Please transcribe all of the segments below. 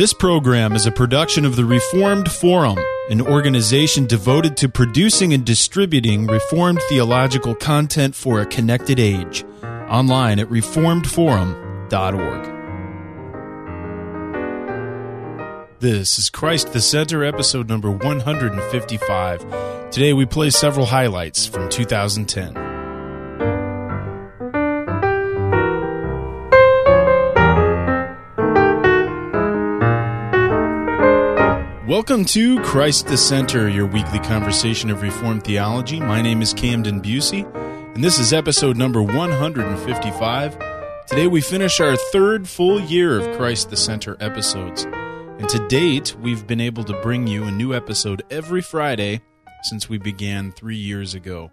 This program is a production of the Reformed Forum, an organization devoted to producing and distributing Reformed theological content for a connected age. Online at reformedforum.org. This is Christ the Center, episode number 155. Today we play several highlights from 2010. Welcome to Christ the Center, your weekly conversation of Reformed theology. My name is Camden Bucey, and this is episode number 155. Today we finish our third full year of Christ the Center episodes. And to date, we've been able to bring you a new episode every Friday since we began three years ago.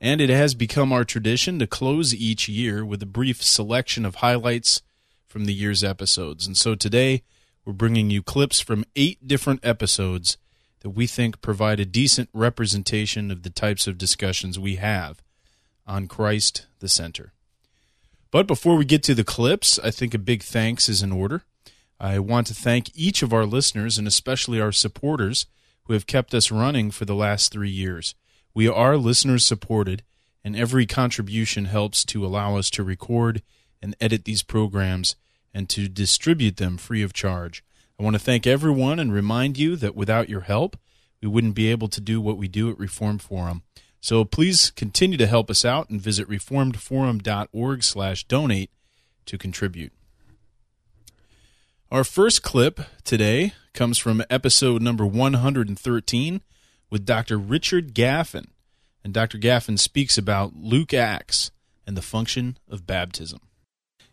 And it has become our tradition to close each year with a brief selection of highlights from the year's episodes. And so today, we're bringing you clips from eight different episodes that we think provide a decent representation of the types of discussions we have on Christ the Center. But before we get to the clips, I think a big thanks is in order. I want to thank each of our listeners and especially our supporters who have kept us running for the last three years. We are listeners supported, and every contribution helps to allow us to record and edit these programs and to distribute them free of charge. I want to thank everyone and remind you that without your help, we wouldn't be able to do what we do at Reformed Forum. So please continue to help us out and visit reformedforum.org/donate to contribute. Our first clip today comes from episode number 113 with Dr. Richard Gaffin. And Dr. Gaffin speaks about Luke Acts and the function of baptism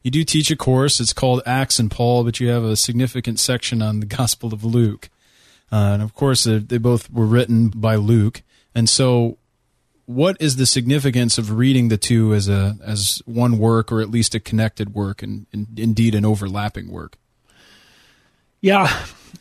you do teach a course. It's called Acts and Paul, but you have a significant section on the Gospel of Luke. Uh, and of course, they both were written by Luke. And so, what is the significance of reading the two as a as one work, or at least a connected work, and, and indeed an overlapping work? Yeah,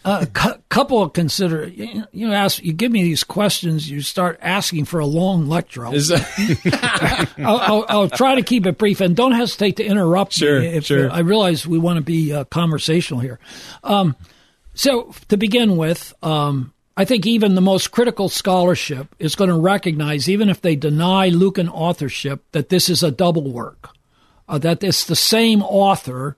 a cu- couple of consider you, you ask you give me these questions you start asking for a long lecture. I'll, that- I'll, I'll, I'll, try to keep it brief and don't hesitate to interrupt sure, me if sure. I realize we want to be uh, conversational here. Um, so to begin with um, I think even the most critical scholarship is going to recognize even if they deny Lucan authorship that this is a double work. Uh, that it's the same author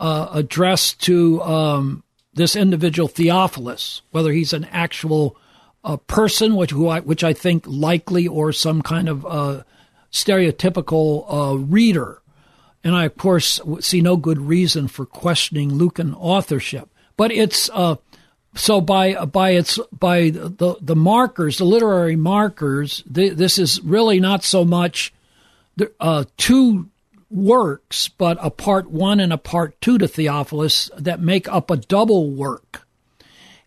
uh, addressed to um, this individual Theophilus, whether he's an actual uh, person, which I, which I think likely, or some kind of uh, stereotypical uh, reader. And I, of course, see no good reason for questioning Lucan authorship. But it's uh, so by by its by the the markers, the literary markers. this is really not so much uh, two works, but a part one and a part two to Theophilus that make up a double work.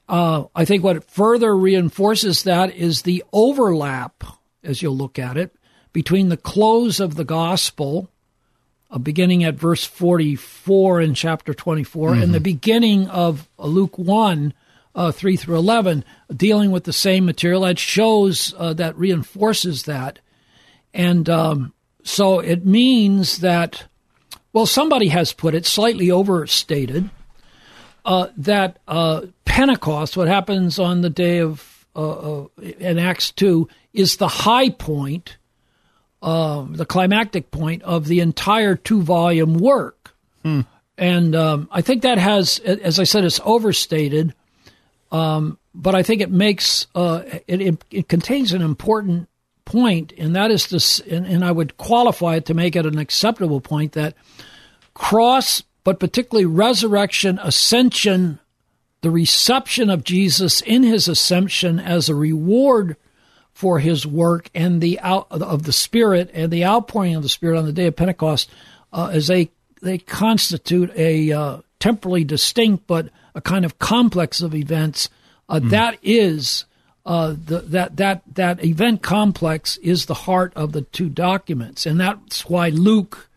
Uh, I think what further reinforces that is the overlap, as you'll look at it, between the close of the gospel, uh, beginning at verse 44 in chapter 24, mm-hmm. and the beginning of Luke 1, uh, 3 through 11, dealing with the same material. That shows, uh, that reinforces that. And um, so it means that, well, somebody has put it slightly overstated uh, that uh, Pentecost, what happens on the day of uh, uh in Acts two, is the high point, uh, the climactic point of the entire two volume work. Hmm. And um, I think that has, as I said, it's overstated. Um, but I think it makes uh, it, it, it contains an important point, and that is this, and, and I would qualify it to make it an acceptable point that cross, but particularly resurrection, ascension, the reception of Jesus in his ascension as a reward for his work and the out of the Spirit and the outpouring of the Spirit on the day of Pentecost, uh, as they they constitute a uh, temporally distinct but a kind of complex of events. Uh, mm. That is uh, the, that that that event complex is the heart of the two documents, and that's why Luke.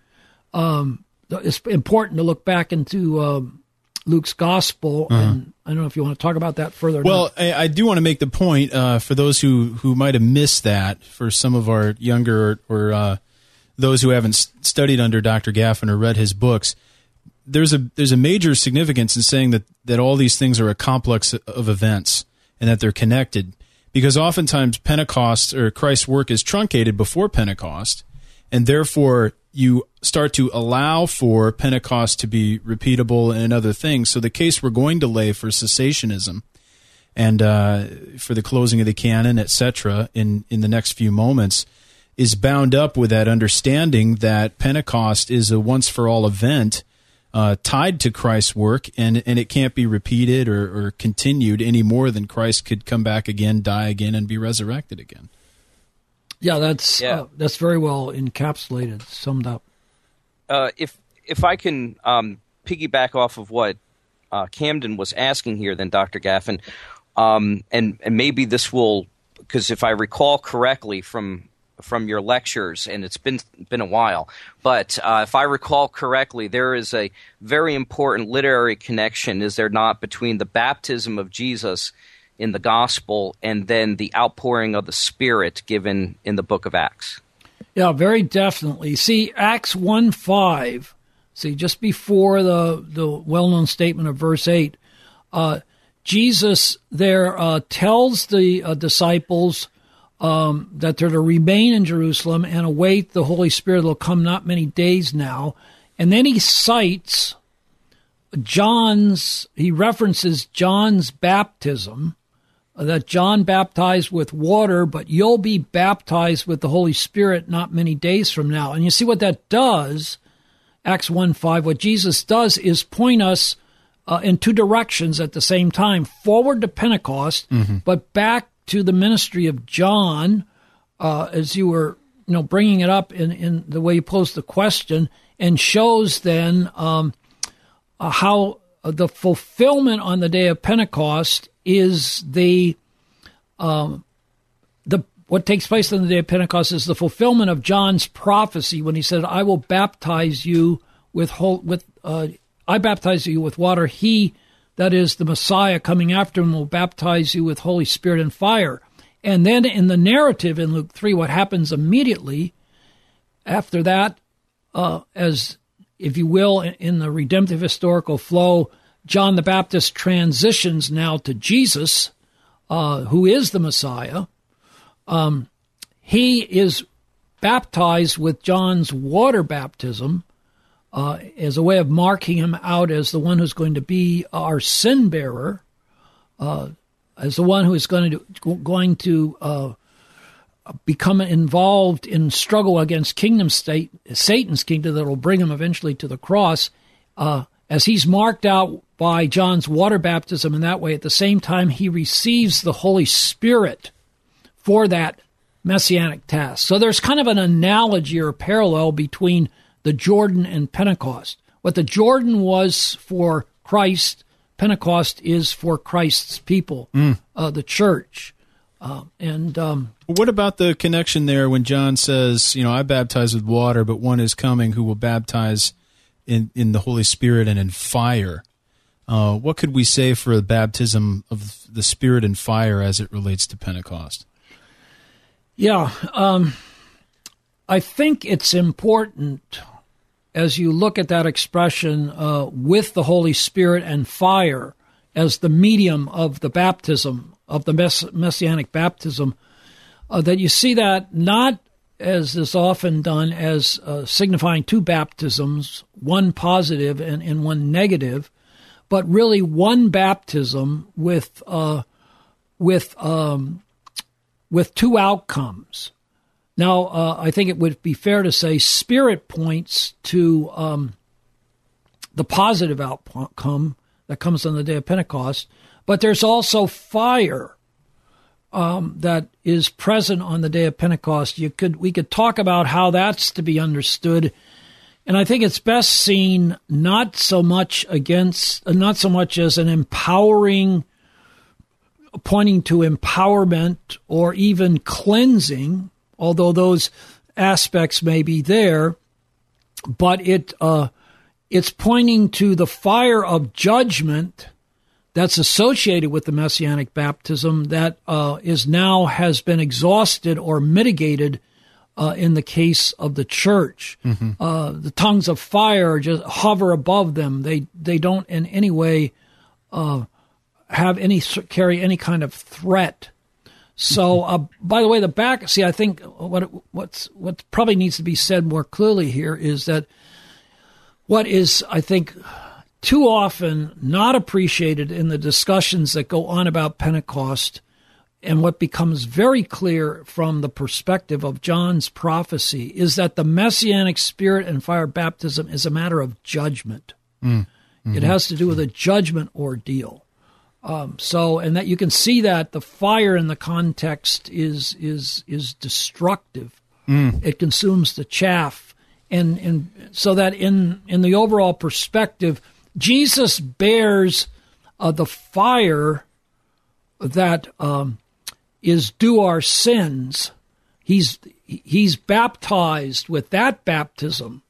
Um, it's important to look back into um, Luke's gospel, uh-huh. and I don't know if you want to talk about that further. Well, I, I, do want to make the point uh, for those who who might have missed that. For some of our younger or, or uh, those who haven't studied under Dr. Gaffin or read his books, there's a there's a major significance in saying that that all these things are a complex of events and that they're connected because oftentimes Pentecost or Christ's work is truncated before Pentecost and therefore you start to allow for Pentecost to be repeatable and other things. So the case we're going to lay for cessationism and uh, for the closing of the canon, etc., in in the next few moments is bound up with that understanding that Pentecost is a once for all event uh, tied to Christ's work, and, and it can't be repeated or, or continued any more than Christ could come back again, die again, and be resurrected again. Yeah, that's yeah. Uh, that's very well encapsulated, summed up. Uh, if if I can um, piggyback off of what uh, Camden was asking here, then Dr. Gaffin, um, and and maybe this will because if I recall correctly from from your lectures, and it's been been a while. But uh, if I recall correctly, there is a very important literary connection, is there not, between the baptism of Jesus in the gospel and then the outpouring of the Spirit given in the book of Acts? Yeah, very definitely. See, Acts one five. See, just before the the well known statement of verse eight, uh, Jesus there uh, tells the uh, disciples um, that they're to remain in Jerusalem and await the Holy Spirit. Will come not many days now, and then he cites John's. He references John's baptism uh, that John baptized with water, but you'll be baptized with the Holy Spirit not many days from now. And you see what that does. Acts 1 5, what Jesus does is point us uh, in two directions at the same time forward to Pentecost, mm-hmm. but back to the ministry of John, uh, as you were you know bringing it up in, in the way you posed the question, and shows then um, uh, how the fulfillment on the day of Pentecost is the um, the what takes place on the day of Pentecost is the fulfillment of John's prophecy when he said, "I will baptize you with whole, with uh, I baptize you with water. He that is the Messiah coming after him will baptize you with Holy Spirit and fire. And then in the narrative in Luke 3, what happens immediately after that, uh, as if you will, in the redemptive historical flow, John the Baptist transitions now to Jesus, uh, who is the Messiah. Um, he is baptized with John's water baptism, uh, as a way of marking him out as the one who's going to be our sin bearer, uh, as the one who is going to going to uh, become involved in struggle against kingdom state, Satan's kingdom that will bring him eventually to the cross. Uh, as he's marked out by John's water baptism in that way, at the same time he receives the Holy Spirit for that messianic task. So there's kind of an analogy or parallel between the Jordan and Pentecost. What the Jordan was for Christ, Pentecost is for Christ's people, mm. uh, the church. Uh, and um, what about the connection there when John says, "You know, I baptize with water, but one is coming who will baptize in in the Holy Spirit and in fire." Uh, what could we say for the baptism of the Spirit and fire as it relates to Pentecost? Yeah, um, I think it's important as you look at that expression uh, with the Holy Spirit and fire as the medium of the baptism, of the mess- messianic baptism, uh, that you see that not as is often done as uh, signifying two baptisms, one positive and, and one negative, but really one baptism with uh, with um, with two outcomes. Now, uh, I think it would be fair to say spirit points to um, the positive outcome that comes on the day of Pentecost, but there's also fire um, that is present on the day of Pentecost. You could we could talk about how that's to be understood, and I think it's best seen not so much against, uh, not so much as an empowering, pointing to empowerment or even cleansing although those aspects may be there, but it uh, it's pointing to the fire of judgment that's associated with the messianic baptism that uh, is now has been exhausted or mitigated uh, in the case of the church. Mm-hmm. Uh, the tongues of fire just hover above them. They they don't in any way uh, have any carry any kind of threat. So, uh, by the way, the back. See, I think what what's what probably needs to be said more clearly here is that what is I think too often not appreciated in the discussions that go on about Pentecost and what becomes very clear from the perspective of John's prophecy is that the messianic spirit and fire baptism is a matter of judgment. Mm. Mm-hmm. It has to do with a judgment ordeal. Um, so, and that you can see that the fire in the context is is is destructive. Mm. It consumes the chaff, and and so that in in the overall perspective, Jesus bears uh, the fire that um, is due our sins. He's he's baptized with that baptism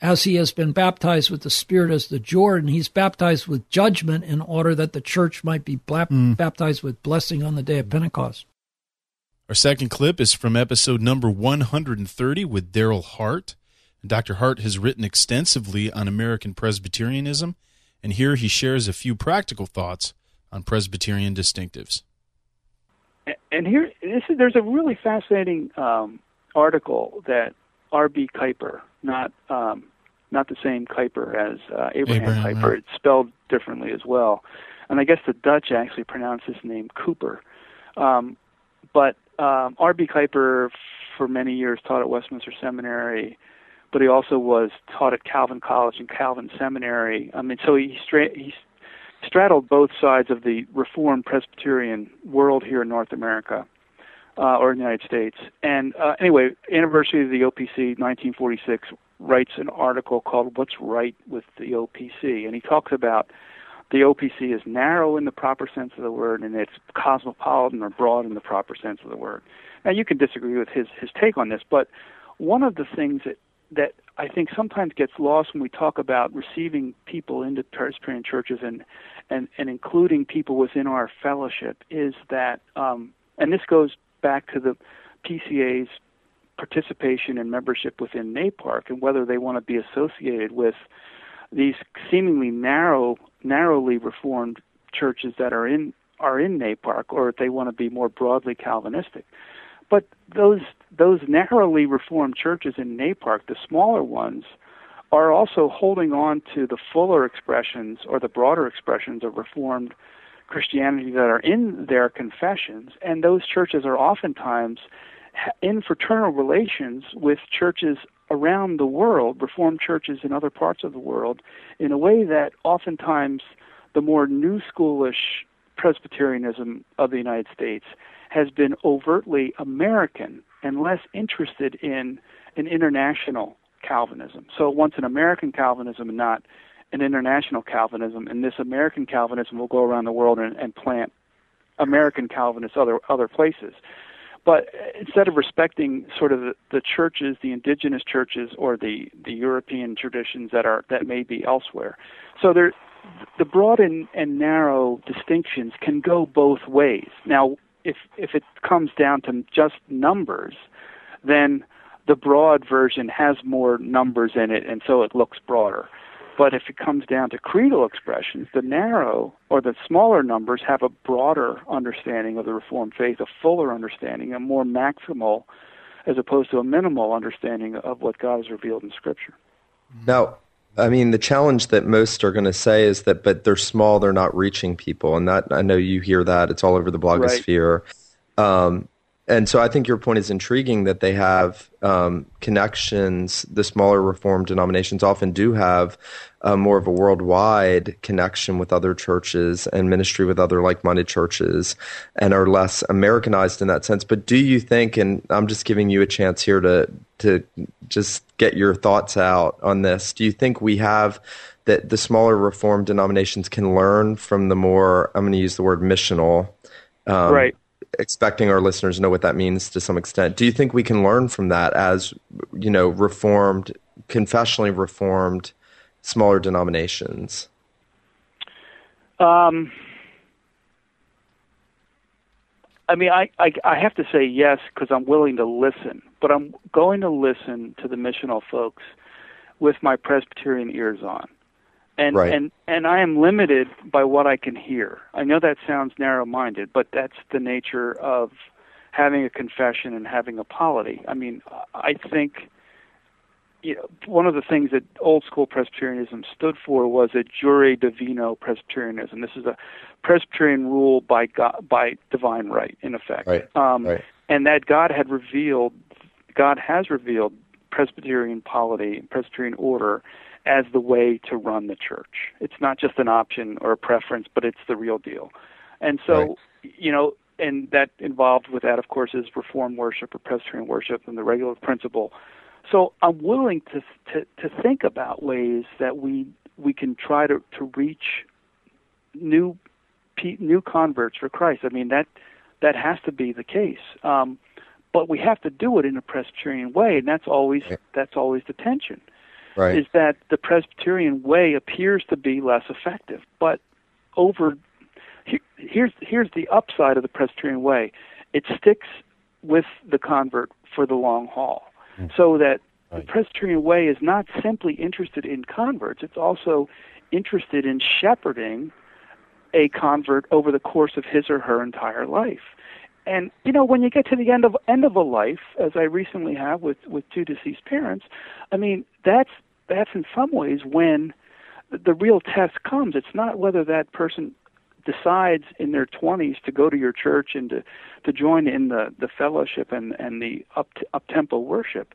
as he has been baptized with the Spirit as the Jordan, he's baptized with judgment in order that the church might be mm. baptized with blessing on the day of Pentecost. Our second clip is from episode number 130 with Darryl Hart. Dr. Hart has written extensively on American Presbyterianism, and here he shares a few practical thoughts on Presbyterian distinctives. And here, is, there's a really fascinating um, article that R.B. Kuiper, not um, not the same Kuyper as uh, Abraham, Abraham Kuyper. Right. It's spelled differently as well, and I guess the Dutch actually pronounce his name Cooper. Um, but um, R.B. Kuiper, for many years, taught at Westminster Seminary, but he also was taught at Calvin College and Calvin Seminary. I mean, so he stra- he straddled both sides of the Reformed Presbyterian world here in North America uh, or in the United States. And uh, anyway, anniversary of the OPC, 1946, writes an article called "What's Right with the OPC," and he talks about the OPC is narrow in the proper sense of the word, and it's cosmopolitan or broad in the proper sense of the word. Now, you can disagree with his his take on this, but one of the things that that I think sometimes gets lost when we talk about receiving people into Presbyterian churches and and and including people within our fellowship is that um, and this goes back to the PCA's participation and membership within NAPARC and whether they want to be associated with these seemingly narrow, narrowly reformed churches that are in are in NAPARC, or if they want to be more broadly Calvinistic. But those those narrowly reformed churches in NAPARC, the smaller ones, are also holding on to the fuller expressions or the broader expressions of Reformed Christianity that are in their confessions, and those churches are oftentimes in fraternal relations with churches around the world, Reformed churches in other parts of the world, in a way that oftentimes the more new schoolish Presbyterianism of the United States has been overtly American and less interested in an international Calvinism. So wants an American Calvinism and not an international Calvinism, and this American Calvinism will go around the world and, and plant American Calvinists other other places. But instead of respecting sort of the, the churches, the indigenous churches, or the, the European traditions that are that may be elsewhere, so there, the broad and, and narrow distinctions can go both ways. Now, if if it comes down to just numbers, then the broad version has more numbers in it, and so it looks broader. But if it comes down to creedal expressions, the narrow or the smaller numbers have a broader understanding of the Reformed faith, a fuller understanding, a more maximal as opposed to a minimal understanding of what God has revealed in Scripture. Now, I mean, the challenge that most are going to say is that, but they're small, they're not reaching people, and that I know you hear that it's all over the blogosphere. Right. Um, and so I think your point is intriguing that they have um, connections. The smaller Reformed denominations often do have uh, more of a worldwide connection with other churches and ministry with other like-minded churches, and are less Americanized in that sense. But do you think? And I'm just giving you a chance here to to just get your thoughts out on this. Do you think we have that the smaller Reformed denominations can learn from the more? I'm going to use the word missional. Um, right expecting our listeners to know what that means to some extent. Do you think we can learn from that as you know reformed, confessionally reformed, smaller denominations? Um, I mean, I, I, I have to say yes because I'm willing to listen, but I'm going to listen to the missional folks with my Presbyterian ears on. And, right. and and I am limited by what I can hear. I know that sounds narrow-minded, but that's the nature of having a confession and having a polity. I mean, I think you know, one of the things that old school Presbyterianism stood for was a jure divino Presbyterianism. This is a Presbyterian rule by God, by divine right, in effect. Right. Um, right. And that God had revealed, God has revealed Presbyterian polity, and Presbyterian order, as the way to run the church. It's not just an option or a preference, but it's the real deal. And so, right. you know, and that involved with that, of course, is Reformed worship or Presbyterian worship and the regulative principle so I'm willing to to to think about ways that we we can try to to reach new new converts for Christ. I mean that that has to be the case. Um, but we have to do it in a Presbyterian way, and that's always that's always the tension. Right. Is that the Presbyterian way appears to be less effective, but over here's here's the upside of the Presbyterian way. It sticks with the convert for the long haul. Mm. So that right. the Presbyterian way is not simply interested in converts, it's also interested in shepherding a convert over the course of his or her entire life. And you know, when you get to the end of end of a life, as I recently have with with two deceased parents, I mean, that's that's in some ways when the real test comes. It's not whether that person decides in their 20s to go to your church and to to join in the the fellowship and and the up up tempo worship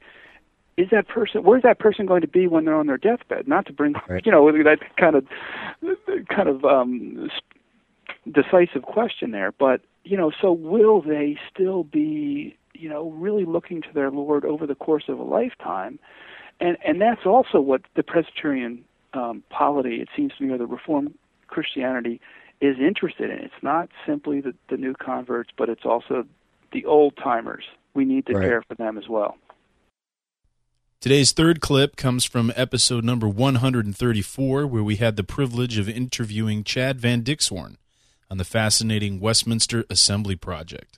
is that person where's that person going to be when they're on their deathbed not to bring right. you know that kind of kind of um decisive question there but you know so will they still be you know really looking to their lord over the course of a lifetime and and that's also what the presbyterian um polity it seems to me or the reformed christianity is interested in. It's not simply the, the new converts, but it's also the old timers. We need to right. care for them as well. Today's third clip comes from episode number 134, where we had the privilege of interviewing Chad Van Dixhoorn on the fascinating Westminster Assembly Project.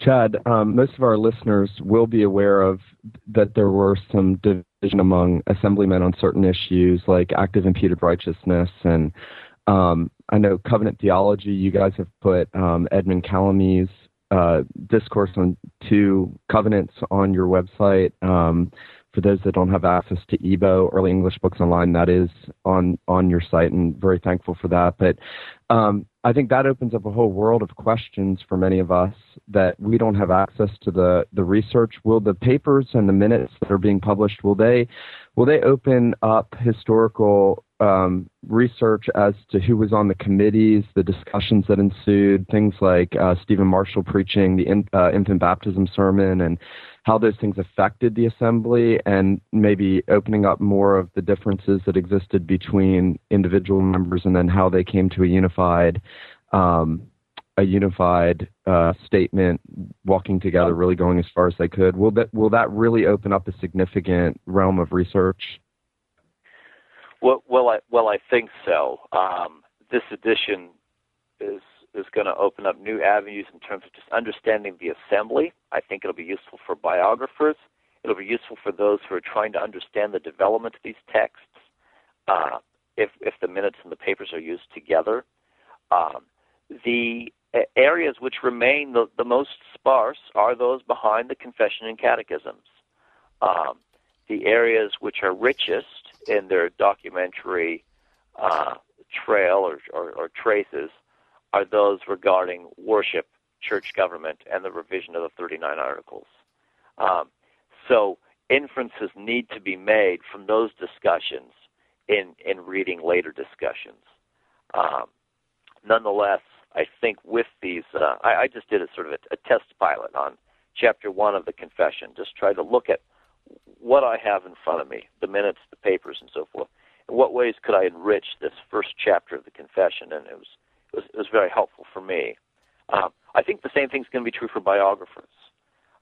Chad, um, most of our listeners will be aware of that there were some division among assemblymen on certain issues like active imputed righteousness and um, I know covenant theology. You guys have put um, Edmund Calamy's uh, discourse on two covenants on your website. For those that don't have access to EEBO, Early English Books Online, that is on on your site, and very thankful for that. But um, I think that opens up a whole world of questions for many of us that we don't have access to the the research. Will the papers and the minutes that are being published will they will they open up historical um, research as to who was on the committees, the discussions that ensued, things like uh, Stephen Marshall preaching the in, uh, infant baptism sermon, and how those things affected the assembly, and maybe opening up more of the differences that existed between individual members, and then how they came to a unified. Um, a unified uh, statement, walking together, really going as far as they could. Will that will that really open up a significant realm of research? Well, well, I well I think so. Um, this edition is is going to open up new avenues in terms of just understanding the assembly. I think it'll be useful for biographers. It'll be useful for those who are trying to understand the development of these texts. Uh, if if the minutes and the papers are used together, um, the areas which remain the, the most sparse are those behind the confession and catechisms. Um, the areas which are richest in their documentary uh, trail or, or, or, traces are those regarding worship, church government, and the revision of the 39 Articles. Um, so inferences need to be made from those discussions in, in reading later discussions. Um, nonetheless, I think with these, uh, I, I, just did a sort of a, a test pilot on chapter one of the confession, just try to look at what I have in front of me, the minutes, the papers, and so forth. In what ways could I enrich this first chapter of the confession? And it was was, was very helpful for me. Um, I think the same thing's going to be true for biographers.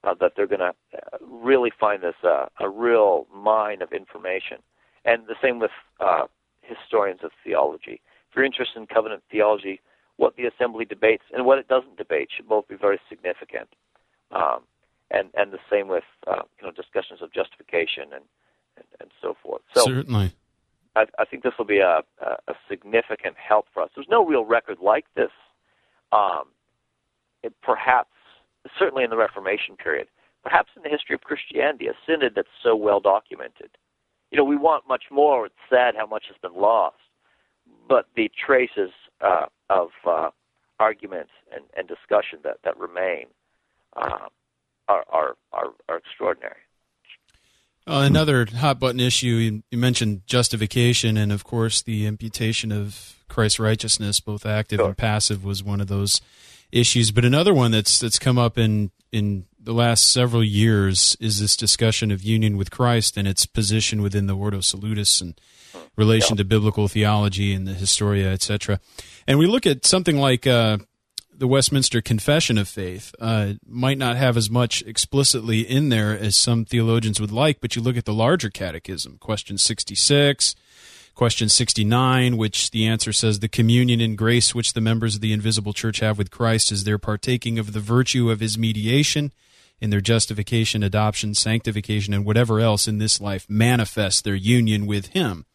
Uh, that they're going to uh, really find this uh, a real mine of information, and the same with uh, historians of theology. If you're interested in covenant theology, what the assembly debates and what it doesn't debate should both be very significant. Um, and and the same with uh, you know discussions of justification and and, and so forth. So certainly, I, I think this will be a, a, significant help for us. There's no real record like this. Um, it perhaps certainly in the Reformation period, perhaps in the history of Christianity, a synod that's so well documented. You know, we want much more. It's sad how much has been lost, but the traces uh, of uh, argument and, and discussion that that remain uh, are, are are are extraordinary. Uh, another hot button issue you, mentioned justification, and of course the imputation of Christ's righteousness, both active sure. and passive, was one of those issues. But another one that's that's come up in in the last several years is this discussion of union with Christ and its position within the Ordo Salutis and relation to biblical theology and the Historia, etc. And we look at something like uh, the Westminster Confession of Faith. Uh, might not have as much explicitly in there as some theologians would like, but you look at the larger catechism, question 66, question 69, which the answer says the communion and grace which the members of the invisible church have with Christ is their partaking of the virtue of his mediation in their justification, adoption, sanctification, and whatever else in this life manifest their union with him.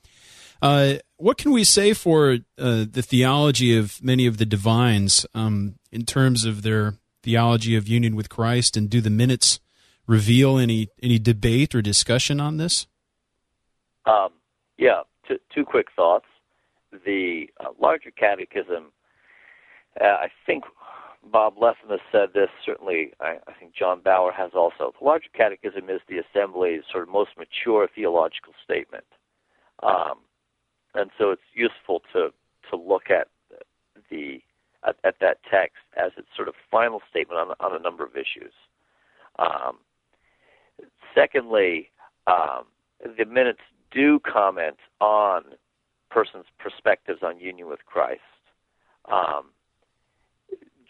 Uh, what can we say for uh, the theology of many of the divines um, in terms of their theology of union with Christ, and do the minutes reveal any any debate or discussion on this? Um, yeah, t- two quick thoughts. The uh, larger catechism, uh, I think Bob Letham has said this. Certainly, I, I think John Bower has also. The larger catechism is the assembly's sort of most mature theological statement. Um, and so it's useful to to look at the at, at that text as its sort of final statement on on a number of issues. Um, secondly, um, the minutes do comment on persons' perspectives on union with Christ. Um,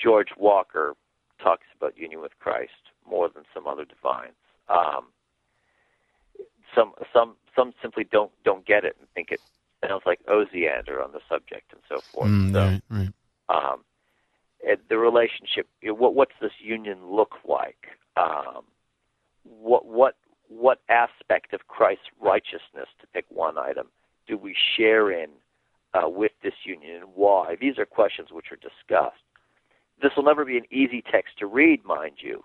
George Walker talks about union with Christ more than some other divines. Um, some some some simply don't don't get it and think it sounds like Osiander on the subject and so forth. Mm, so, right, right. Um, the relationship, what, what's this union look like? Um, what what what aspect of Christ's righteousness, to pick one item, do we share in uh, with this union, and why? These are questions which are discussed. This will never be an easy text to read, mind you,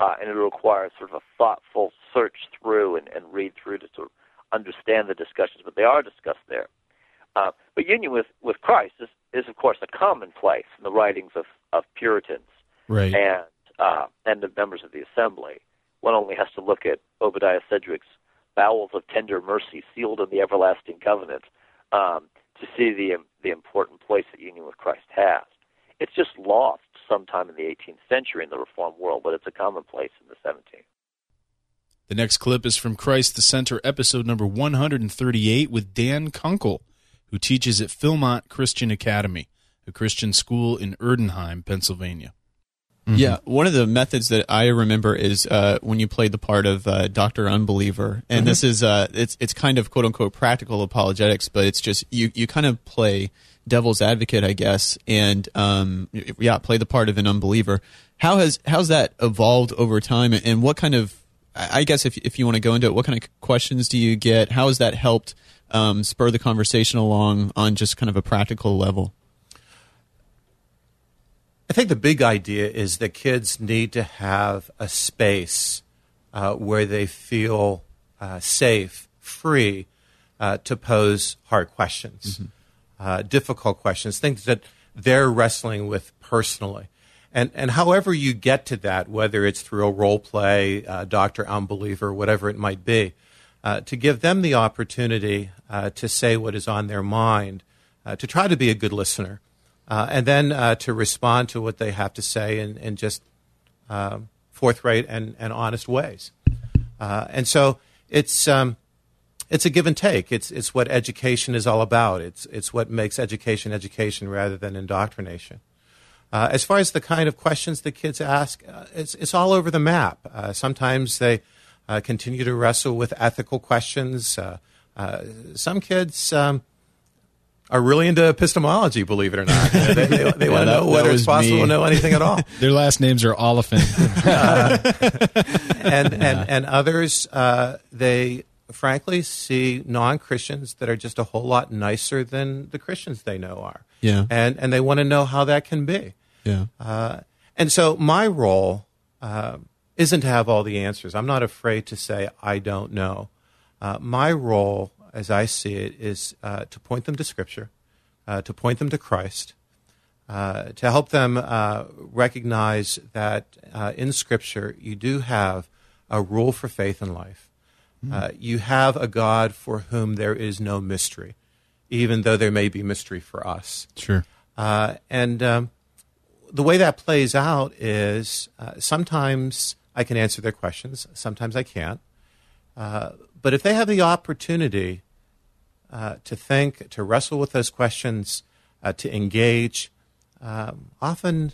uh, and it'll require sort of a thoughtful search through and, and read through to sort of understand the discussions, but they are discussed there. Uh, but union with, with Christ is, is, of course, a commonplace in the writings of, of Puritans right. and uh, and the members of the assembly. One only has to look at Obadiah Sedgwick's "Bowels of Tender Mercy, Sealed in the Everlasting Covenant" um, to see the the important place that union with Christ has. It's just lost sometime in the 18th century in the Reformed world, but it's a commonplace in the 17th. The next clip is from Christ the Center, episode number 138, with Dan Kunkel, who teaches at Philmont Christian Academy, a Christian school in Erdenheim, Pennsylvania. Mm-hmm. Yeah, one of the methods that I remember is uh, when you played the part of uh, Doctor Unbeliever, and mm-hmm. this is uh, it's it's kind of quote unquote practical apologetics, but it's just you you kind of play devil's advocate, I guess, and um, yeah, play the part of an unbeliever. How has how's that evolved over time, and what kind of I guess if if you want to go into it, what kind of questions do you get? How has that helped um, spur the conversation along on just kind of a practical level? I think the big idea is that kids need to have a space uh, where they feel uh, safe, free uh, to pose hard questions, mm-hmm. Uh, difficult questions, things that they're wrestling with personally. And, and however you get to that, whether it's through a role play, uh, Dr. Unbeliever, whatever it might be, uh, to give them the opportunity uh, to say what is on their mind, uh, to try to be a good listener, uh, and then uh, to respond to what they have to say in, in just forthright and, and honest ways. and so it's, um, it's a give and take. It's, it's what education is all about. It's, it's what makes education education rather than indoctrination. Uh, as far as the kind of questions the kids ask, uh, it's, it's all over the map. Uh, sometimes they uh, continue to wrestle with ethical questions. Uh, uh, some kids um, are really into epistemology, believe it or not. they, they, they yeah, want to know whether it's possible me. to know anything at all. Their last names are Oliphint. and, and, and others, uh, they frankly see non Christians that are just a whole lot nicer than the Christians they know are. Yeah. And, and they want to know how that can be. Yeah. Uh, and so my role uh, isn't to have all the answers. I'm not afraid to say, I don't know. Uh, my role as I see it, is uh, to point them to Scripture, uh, to point them to Christ, uh, to help them uh, recognize that uh, in Scripture you do have a rule for faith and life. Mm. you have a God for whom there is no mystery, even though there may be mystery for us. Sure. and um, the way that plays out is sometimes I can answer their questions, sometimes I can't. Uh, but if they have the opportunity uh, to think, to wrestle with those questions, uh, to engage, um, often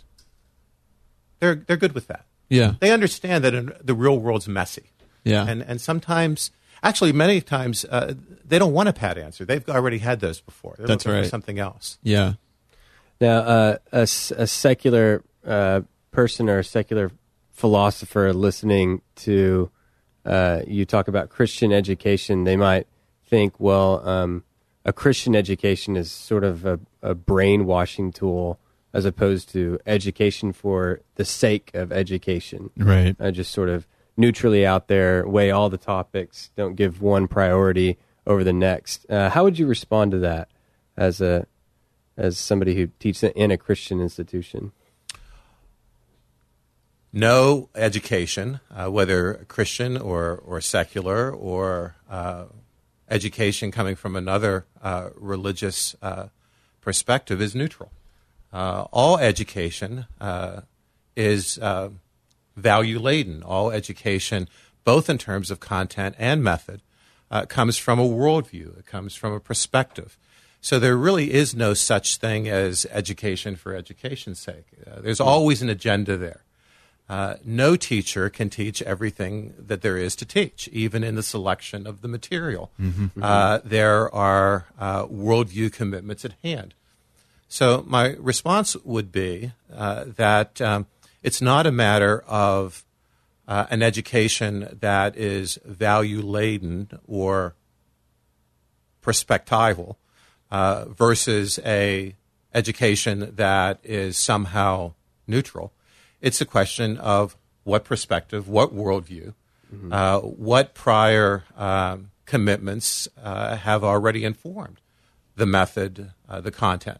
they're they're good with that. Yeah, they understand that in, the real world's messy. Yeah, and and sometimes, actually, many times uh, they don't want a pat answer. They've already had those before. They're That's looking right. For something else. Yeah. Now, uh, a, a secular uh, person or a secular philosopher listening to uh, you talk about Christian education, they might think, well, um, a Christian education is sort of a, a brainwashing tool as opposed to education for the sake of education. Right. Uh, just sort of neutrally out there, weigh all the topics, don't give one priority over the next. Uh, how would you respond to that as a as somebody who teaches in a Christian institution? no education, uh, whether Christian or, or secular or uh, education coming from another uh, religious uh, perspective, is neutral. Uh, all education uh, is value laden. All education, both in terms of content and method, comes from a worldview, it comes from a perspective. So there really is no such thing as education for education's sake. there's always an agenda there. Uh, no teacher can teach everything that there is to teach, even in the selection of the material. Mm-hmm. Uh, there are uh, worldview commitments at hand. So, my response would be uh, that um, it's not a matter of uh, an education that is value laden or perspectival uh, versus a education that is somehow neutral. It's a question of what perspective, what worldview, mm-hmm. uh, what prior um, commitments uh, have already informed the method, uh, the content.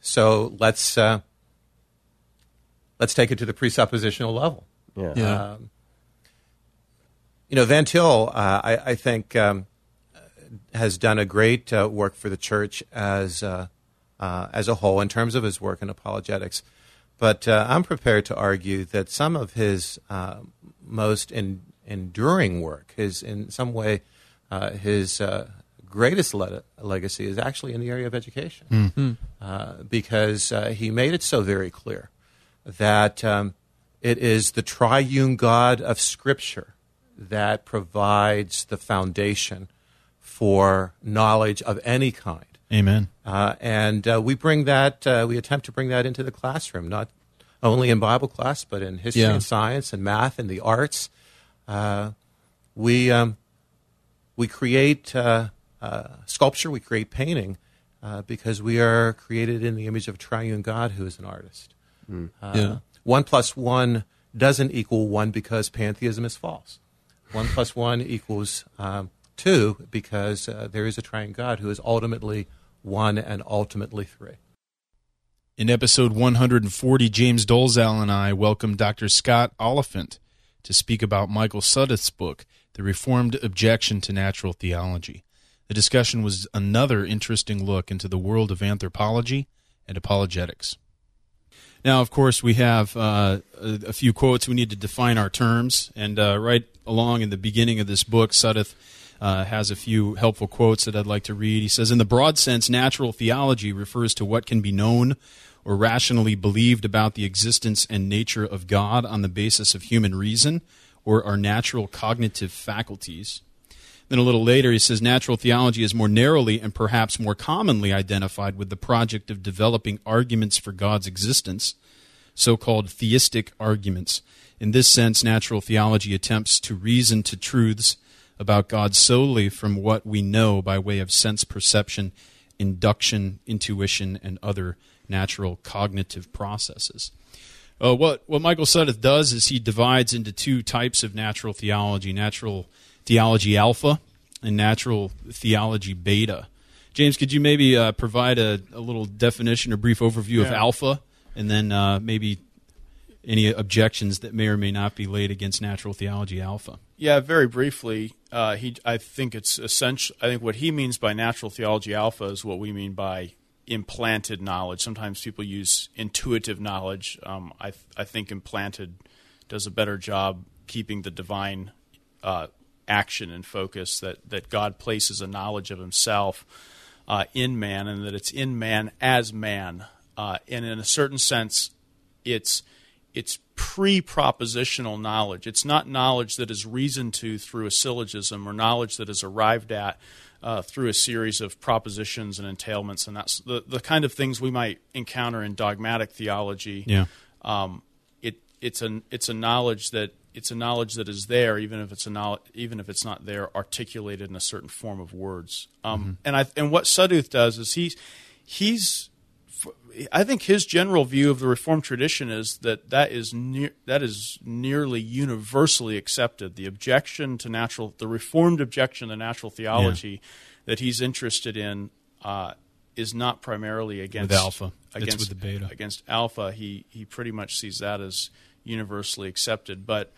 So let's uh, let's take it to the presuppositional level. Yeah. yeah. Um, you know, Van Til, uh, I, I, think, um, has done a great uh, work for the church as as a whole in terms of his work in apologetics. But uh, I'm prepared to argue that some of his uh, most in, enduring work, his in some way, uh, his uh, greatest le- legacy is actually in the area of education, mm-hmm. because uh, he made it so very clear that um, it is the triune God of Scripture that provides the foundation for knowledge of any kind. Amen. Uh, and uh, we bring that, uh, we attempt to bring that into the classroom, not only in Bible class, but in history yeah. and science and math and the arts. Uh, we, um, we create uh, uh, sculpture, we create painting because we are created in the image of a triune God who is an artist. Mm. yeah. One plus one doesn't equal one because pantheism is false. One plus one equals um, two because there is a triune God who is ultimately one and ultimately three. In episode 140, James Dolezal and I welcome Dr. Scott Oliphint to speak about Michael Sudduth's book, The Reformed Objection to Natural Theology. The discussion was another interesting look into the world of anthropology and apologetics. Now, of course, we have uh, a, few quotes. We need to define our terms. And uh, right along in the beginning of this book, Sudduth uh, has a few helpful quotes that I'd like to read. He says, In the broad sense, natural theology refers to what can be known or rationally believed about the existence and nature of God on the basis of human reason or our natural cognitive faculties. Then a little later, he says natural theology is more narrowly and perhaps more commonly identified with the project of developing arguments for God's existence, so called theistic arguments. In this sense, natural theology attempts to reason to truths about God solely from what we know by way of sense perception, induction, intuition, and other natural cognitive processes. Uh, what what Michael Sudduth does is he divides into two types of natural theology: natural theology alpha and natural theology beta. James, could you maybe uh, provide a, a, little definition or brief overview yeah. of alpha, and then uh, maybe any objections that may or may not be laid against natural theology alpha? Yeah, very briefly. Uh, he, I think it's essential. I think what he means by natural theology alpha is what we mean by implanted knowledge. Sometimes people use intuitive knowledge. Um, I, I think implanted does a better job keeping the divine uh, action and focus that, that God places a knowledge of himself uh, in man and that it's in man as man. Uh, and in a certain sense, it's it's pre-propositional knowledge. It's not knowledge that is reasoned to through a syllogism or knowledge that is arrived at uh, through a series of propositions and entailments, and that's the the kind of things we might encounter in dogmatic theology. Yeah. Um, it it's a it's a knowledge that it's a knowledge that is there, even if it's a knowledge, even if it's not there, articulated in a certain form of words. Um, mm-hmm. And I and what Sudduth does is he's he's I think his general view of the Reformed tradition is that that is near, that is nearly universally accepted. The objection to natural, the Reformed objection to natural theology yeah. that he's interested in uh, is not primarily against with alpha. Against it's with the beta. Against alpha, he he pretty much sees that as universally accepted. But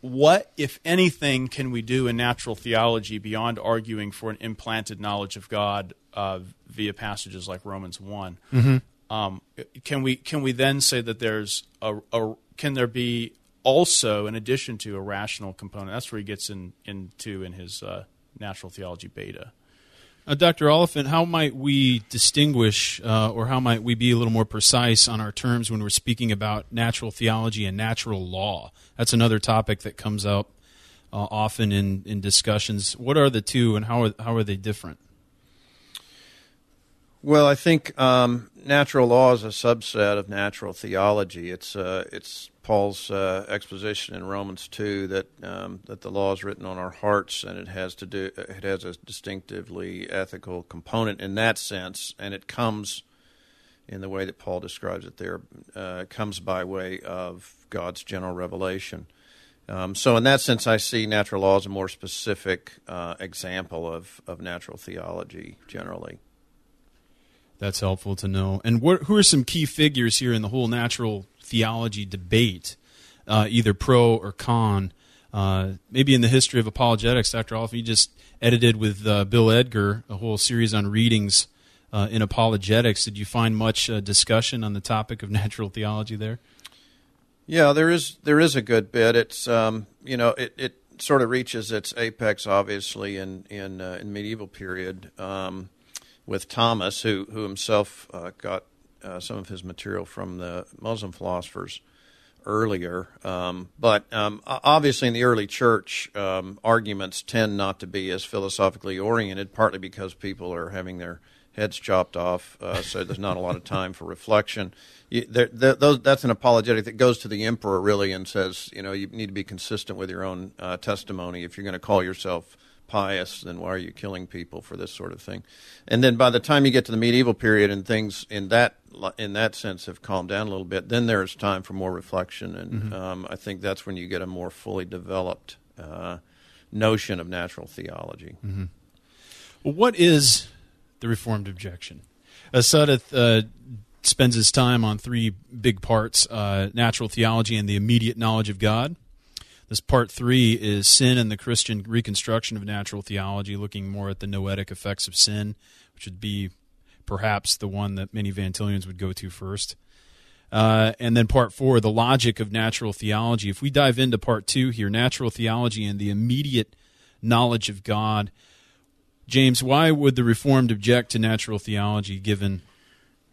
what, if anything, can we do in natural theology beyond arguing for an implanted knowledge of God uh, via passages like Romans one? Mm-hmm. Um, can we can we then say that there's a, a, can there be also in addition to a rational component? That's where he gets in into in his uh, natural theology beta. Uh, Dr. Oliphint, how might we distinguish uh, or how might we be a little more precise on our terms when we're speaking about natural theology and natural law? That's another topic that comes up uh, often in, in discussions. What are the two and how are, how are they different? Well, I think um, natural law is a subset of natural theology. It's uh, it's Paul's uh, exposition in Romans two that um, that the law is written on our hearts, and it has to do it has a distinctively ethical component in that sense, and it comes in the way that Paul describes it there uh, comes by way of God's general revelation. Um, so, in that sense, I see natural law as a more specific uh, example of, of natural theology generally. That's helpful to know. And what, who are some key figures here in the whole natural theology debate, uh, either pro or con? Uh, maybe in the history of apologetics, Dr. Oliphint, you just edited with uh, Bill Edgar a whole series on readings uh, in apologetics. Did you find much uh, discussion on the topic of natural theology there? Yeah, there is there is a good bit. It's um, you know it, it sort of reaches its apex obviously in in uh, in medieval period. Um, with Thomas, who who himself uh, got uh, some of his material from the Muslim philosophers earlier. Um, but um, obviously, in the early church, um, arguments tend not to be as philosophically oriented, partly because people are having their heads chopped off, uh, so there's not a lot of time for reflection. You, there, those, that's an apologetic that goes to the emperor really and says, you know, you need to be consistent with your own uh, testimony if you're going to call yourself pious, then why are you killing people for this sort of thing? And then by the time you get to the medieval period and things in that in that sense have calmed down a little bit, then there's time for more reflection, and mm-hmm. um, I think that's when you get a more fully developed uh, notion of natural theology. Mm-hmm. Well, what is the Reformed objection? Sudduth uh, spends his time on three big parts: uh, natural theology and the immediate knowledge of God this part three is sin and the Christian reconstruction of natural theology, looking more at the noetic effects of sin, which would be perhaps the one that many Van Tillians would go to first. Uh, and then part four, the logic of natural theology. If we dive into part two here, natural theology and the immediate knowledge of God, James, why would the Reformed object to natural theology given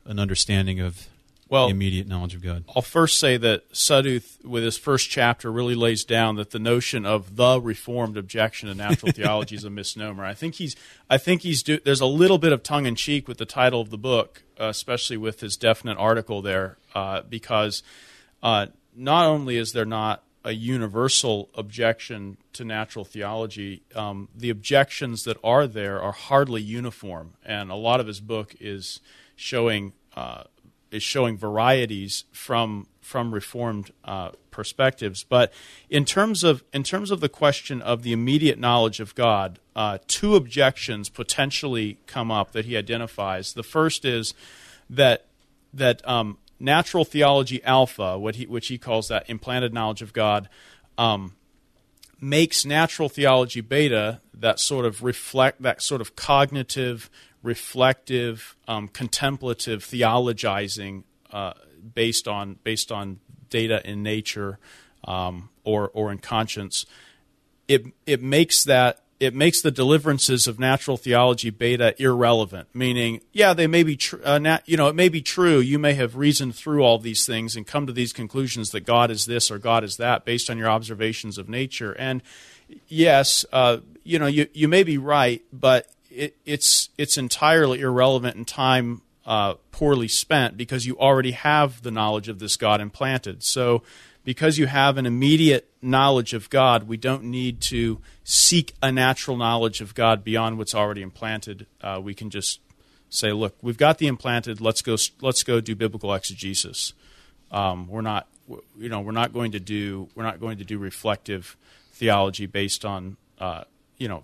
an understanding of well, the immediate knowledge of God. I'll first say that Sudduth, with his first chapter, really lays down that the notion of the reformed objection to natural theology is a misnomer. I think he's, I think he's, do, there's a little bit of tongue in cheek with the title of the book, uh, especially with his definite article there, uh, because uh, not only is there not a universal objection to natural theology, um, the objections that are there are hardly uniform, and a lot of his book is showing uh, is showing varieties from from reformed uh, perspectives. But in terms of in terms of the question of the immediate knowledge of God, uh, two objections potentially come up that he identifies. The first is that that um, natural theology alpha, what he which he calls that implanted knowledge of God. Um, makes natural theology beta that sort of reflect that sort of cognitive reflective, um, contemplative theologizing uh, based on based on data in nature um, or or in conscience. It it makes that it makes the deliverances of natural theology beta irrelevant. Meaning, yeah, they may be tr- uh, nat- you know it may be true. You may have reasoned through all these things and come to these conclusions that God is this or God is that based on your observations of nature. And yes, uh, you know you you may be right, but it, it's it's entirely irrelevant and time uh, poorly spent because you already have the knowledge of this God implanted. So, because you have an immediate knowledge of God, we don't need to seek a natural knowledge of God beyond what's already implanted. Uh, we can just say, "Look, we've got the implanted. Let's go. Let's go do biblical exegesis." Um, we're not, you know, we're not going to do we're not going to do reflective theology based on, uh, you know,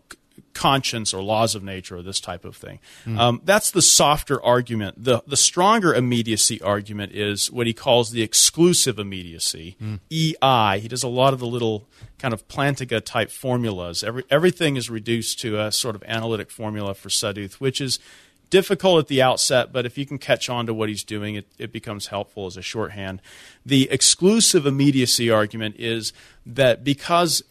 conscience or laws of nature or this type of thing. Mm. Um, that's the softer argument. The, the stronger immediacy argument is what he calls the exclusive immediacy, mm. EI. He does a lot of the little kind of Plantinga type formulas. Every, everything is reduced to a sort of analytic formula for Sudduth, which is difficult at the outset, but if you can catch on to what he's doing, it, it becomes helpful as a shorthand. The exclusive immediacy argument is that because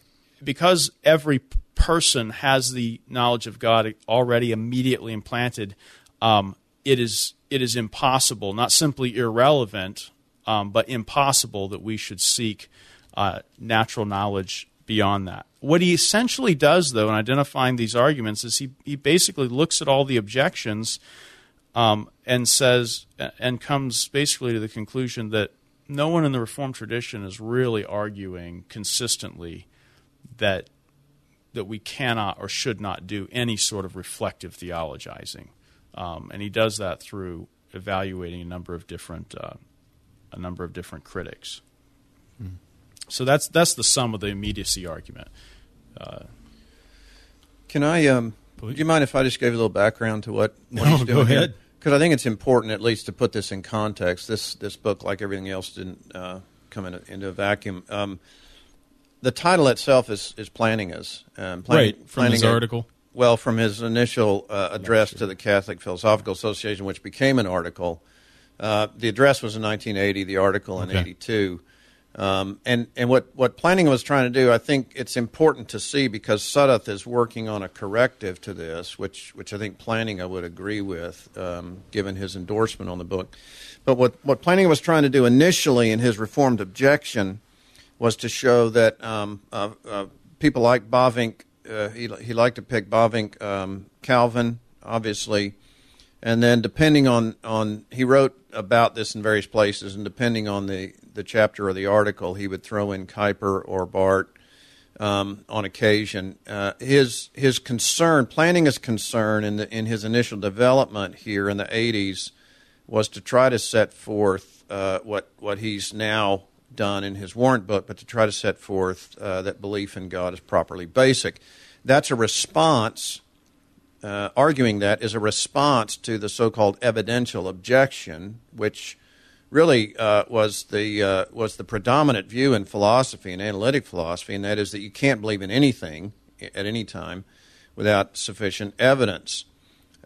because every person has the knowledge of God already immediately implanted, um, it is it is impossible, not simply irrelevant, um, but impossible that we should seek uh, natural knowledge beyond that. What he essentially does, though, in identifying these arguments, is he, he basically looks at all the objections um, and says, and comes basically to the conclusion that no one in the Reformed tradition is really arguing consistently that that we cannot or should not do any sort of reflective theologizing, um, and he does that through evaluating a number of different uh, a number of different critics. Mm. So that's that's the sum of the immediacy argument. Uh, Can I? Um, do you mind if I just gave a little background to what, what no, he's doing? Go ahead. Because I think it's important, at least, to put this in context. This this book, like everything else, didn't uh, come in a, into a vacuum. Um, the title itself is is Plantinga's. Um, Plantinga, right from his a, article. Well, from his initial uh, address to the Catholic Philosophical Association, which became an article. Uh, the address was in 1980. The article in okay. 82. Um, and and what, what Plantinga was trying to do, I think it's important to see because Sudduth is working on a corrective to this, which which I think Plantinga I would agree with, um, given his endorsement on the book. But what what Plantinga was trying to do initially in his reformed objection was to show that um, uh, uh, people like Bavinck, uh, he, he liked to pick Bavinck, um, Calvin, obviously, and then depending on, on he wrote about this in various places, and depending on the, the chapter or the article, he would throw in Kuyper or Barth um, on occasion. Uh, his his concern, Plantinga his concern in the in his initial development here in the '80s, was to try to set forth uh, what what he's now done in his warrant book, but to try to set forth uh, that belief in God is properly basic. That's a response, uh, arguing that is a response to the so called evidential objection, which really uh, was, the, uh, was the predominant view in philosophy and analytic philosophy, and that is that you can't believe in anything at any time without sufficient evidence.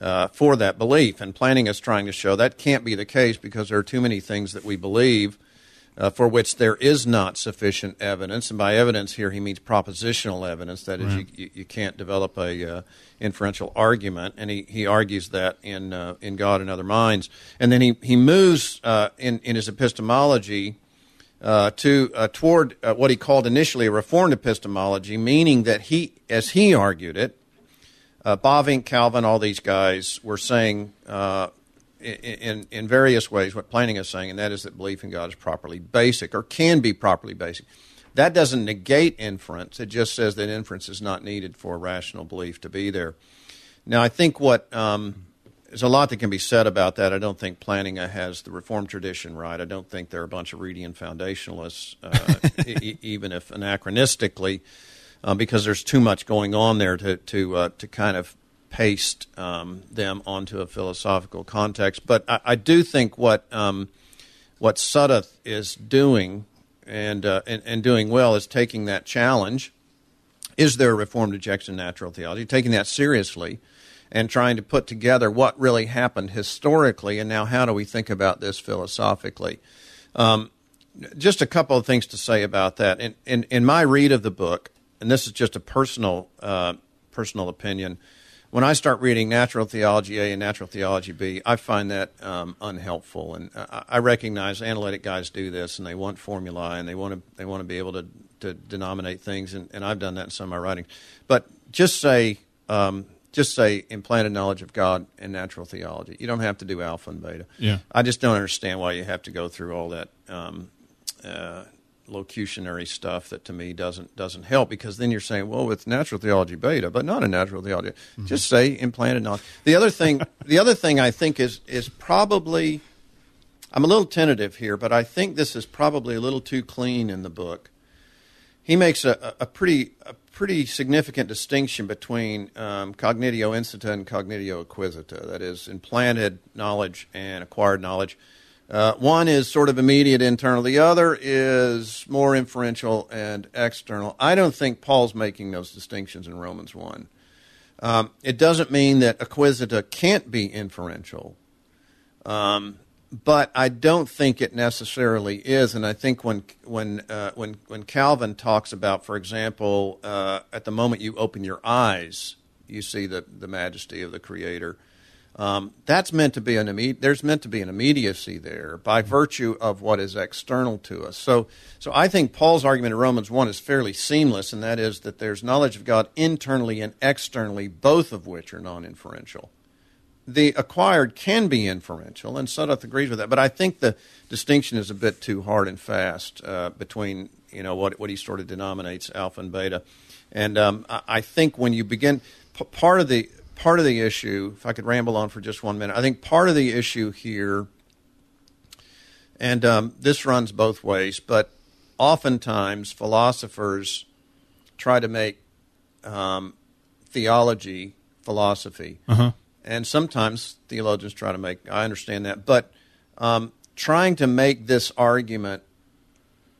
Uh, for that belief. And Plantinga is trying to show that can't be the case because there are too many things that we believe uh, for which there is not sufficient evidence. And by evidence here, he means propositional evidence. That is, right. you, you can't develop a uh, inferential argument. And he, he argues that in, uh, in God and Other Minds. And then he, he moves uh, in, in his epistemology uh, to uh, toward what he called initially a reformed epistemology, meaning that he, as he argued it, uh, Bavinck, Calvin, all these guys were saying in, in various ways what Plantinga is saying, and that is that belief in God is properly basic or can be properly basic. That doesn't negate inference. It just says that inference is not needed for rational belief to be there. Now, I think what um, there's a lot that can be said about that. I don't think Plantinga has the Reformed tradition right. I don't think they're a bunch of Reidian foundationalists, uh, e- even if anachronistically, uh, because there's too much going on there to to uh, to kind of paste um, them onto a philosophical context. But I, I do think what um, what Sudduth is doing and, uh, and, and doing well is taking that challenge. Is there a reformed objection to natural theology? Taking that seriously and trying to put together what really happened historically, and now how do we think about this philosophically? Um, just a couple of things to say about that. In, in, in my read of the book, and this is just a personal uh, personal opinion, when I start reading Natural Theology A and Natural Theology B, I find that um, unhelpful. And I recognize analytic guys do this, and they want formulae, and they want to they want to be able to, to denominate things, and, and I've done that in some of my writing. But just say um, just say implanted knowledge of God and natural theology. You don't have to do alpha and beta. Yeah. I just don't understand why you have to go through all that um, uh, locutionary stuff that to me doesn't doesn't help because then you're saying, well, it's natural theology beta, but not a natural theology. Mm-hmm. Just say implanted knowledge. The other thing, the other thing I think is is probably, I'm a little tentative here, but I think this is probably a little too clean in the book. He makes a, a pretty a pretty significant distinction between um, cognitio insita and cognitio acquisita. That is, implanted knowledge and acquired knowledge. Uh, one is sort of immediate internal, the other is more inferential and external. I don't think Paul's making those distinctions in Romans 1. Um, it doesn't mean that acquisita can't be inferential, um, but I don't think it necessarily is. And I think when when uh, when when Calvin talks about, for example, uh, at the moment you open your eyes, you see the the majesty of the Creator. Um, that's meant to be an imme- there's meant to be an immediacy there by virtue of what is external to us. So, so I think Paul's argument in Romans one is fairly seamless, and that is that there's knowledge of God internally and externally, both of which are non-inferential. The acquired can be inferential, and Sudduth agrees with that. But I think the distinction is a bit too hard and fast uh, between you know what what he sort of denominates alpha and beta, and um, I, I think when you begin p- part of the part of the issue, if I could ramble on for just one minute, I think part of the issue here, and um, this runs both ways, but oftentimes philosophers try to make um, theology philosophy. Uh-huh. And sometimes theologians try to make, I understand that, but um, trying to make this argument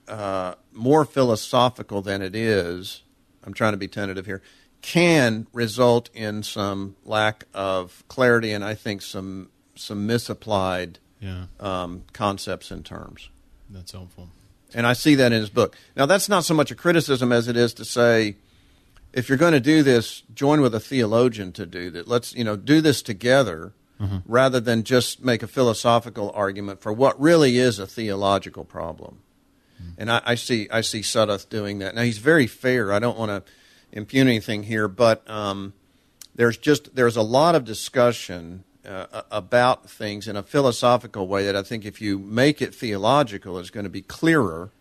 uh, more philosophical than it is, I'm trying to be tentative here, can result in some lack of clarity and I think some some misapplied yeah. um, concepts and terms. That's helpful. And I see that in his book. Now, that's not so much a criticism as it is to say, if you're going to do this, join with a theologian to do that. Let's you know do this together. Mm-hmm. Rather than just make a philosophical argument for what really is a theological problem, mm-hmm. and I, I see I see Sudduth doing that. Now he's very fair. I don't want to impugn anything here, but um, there's just there's a lot of discussion uh, about things in a philosophical way that I think if you make it theological is going to be clearer,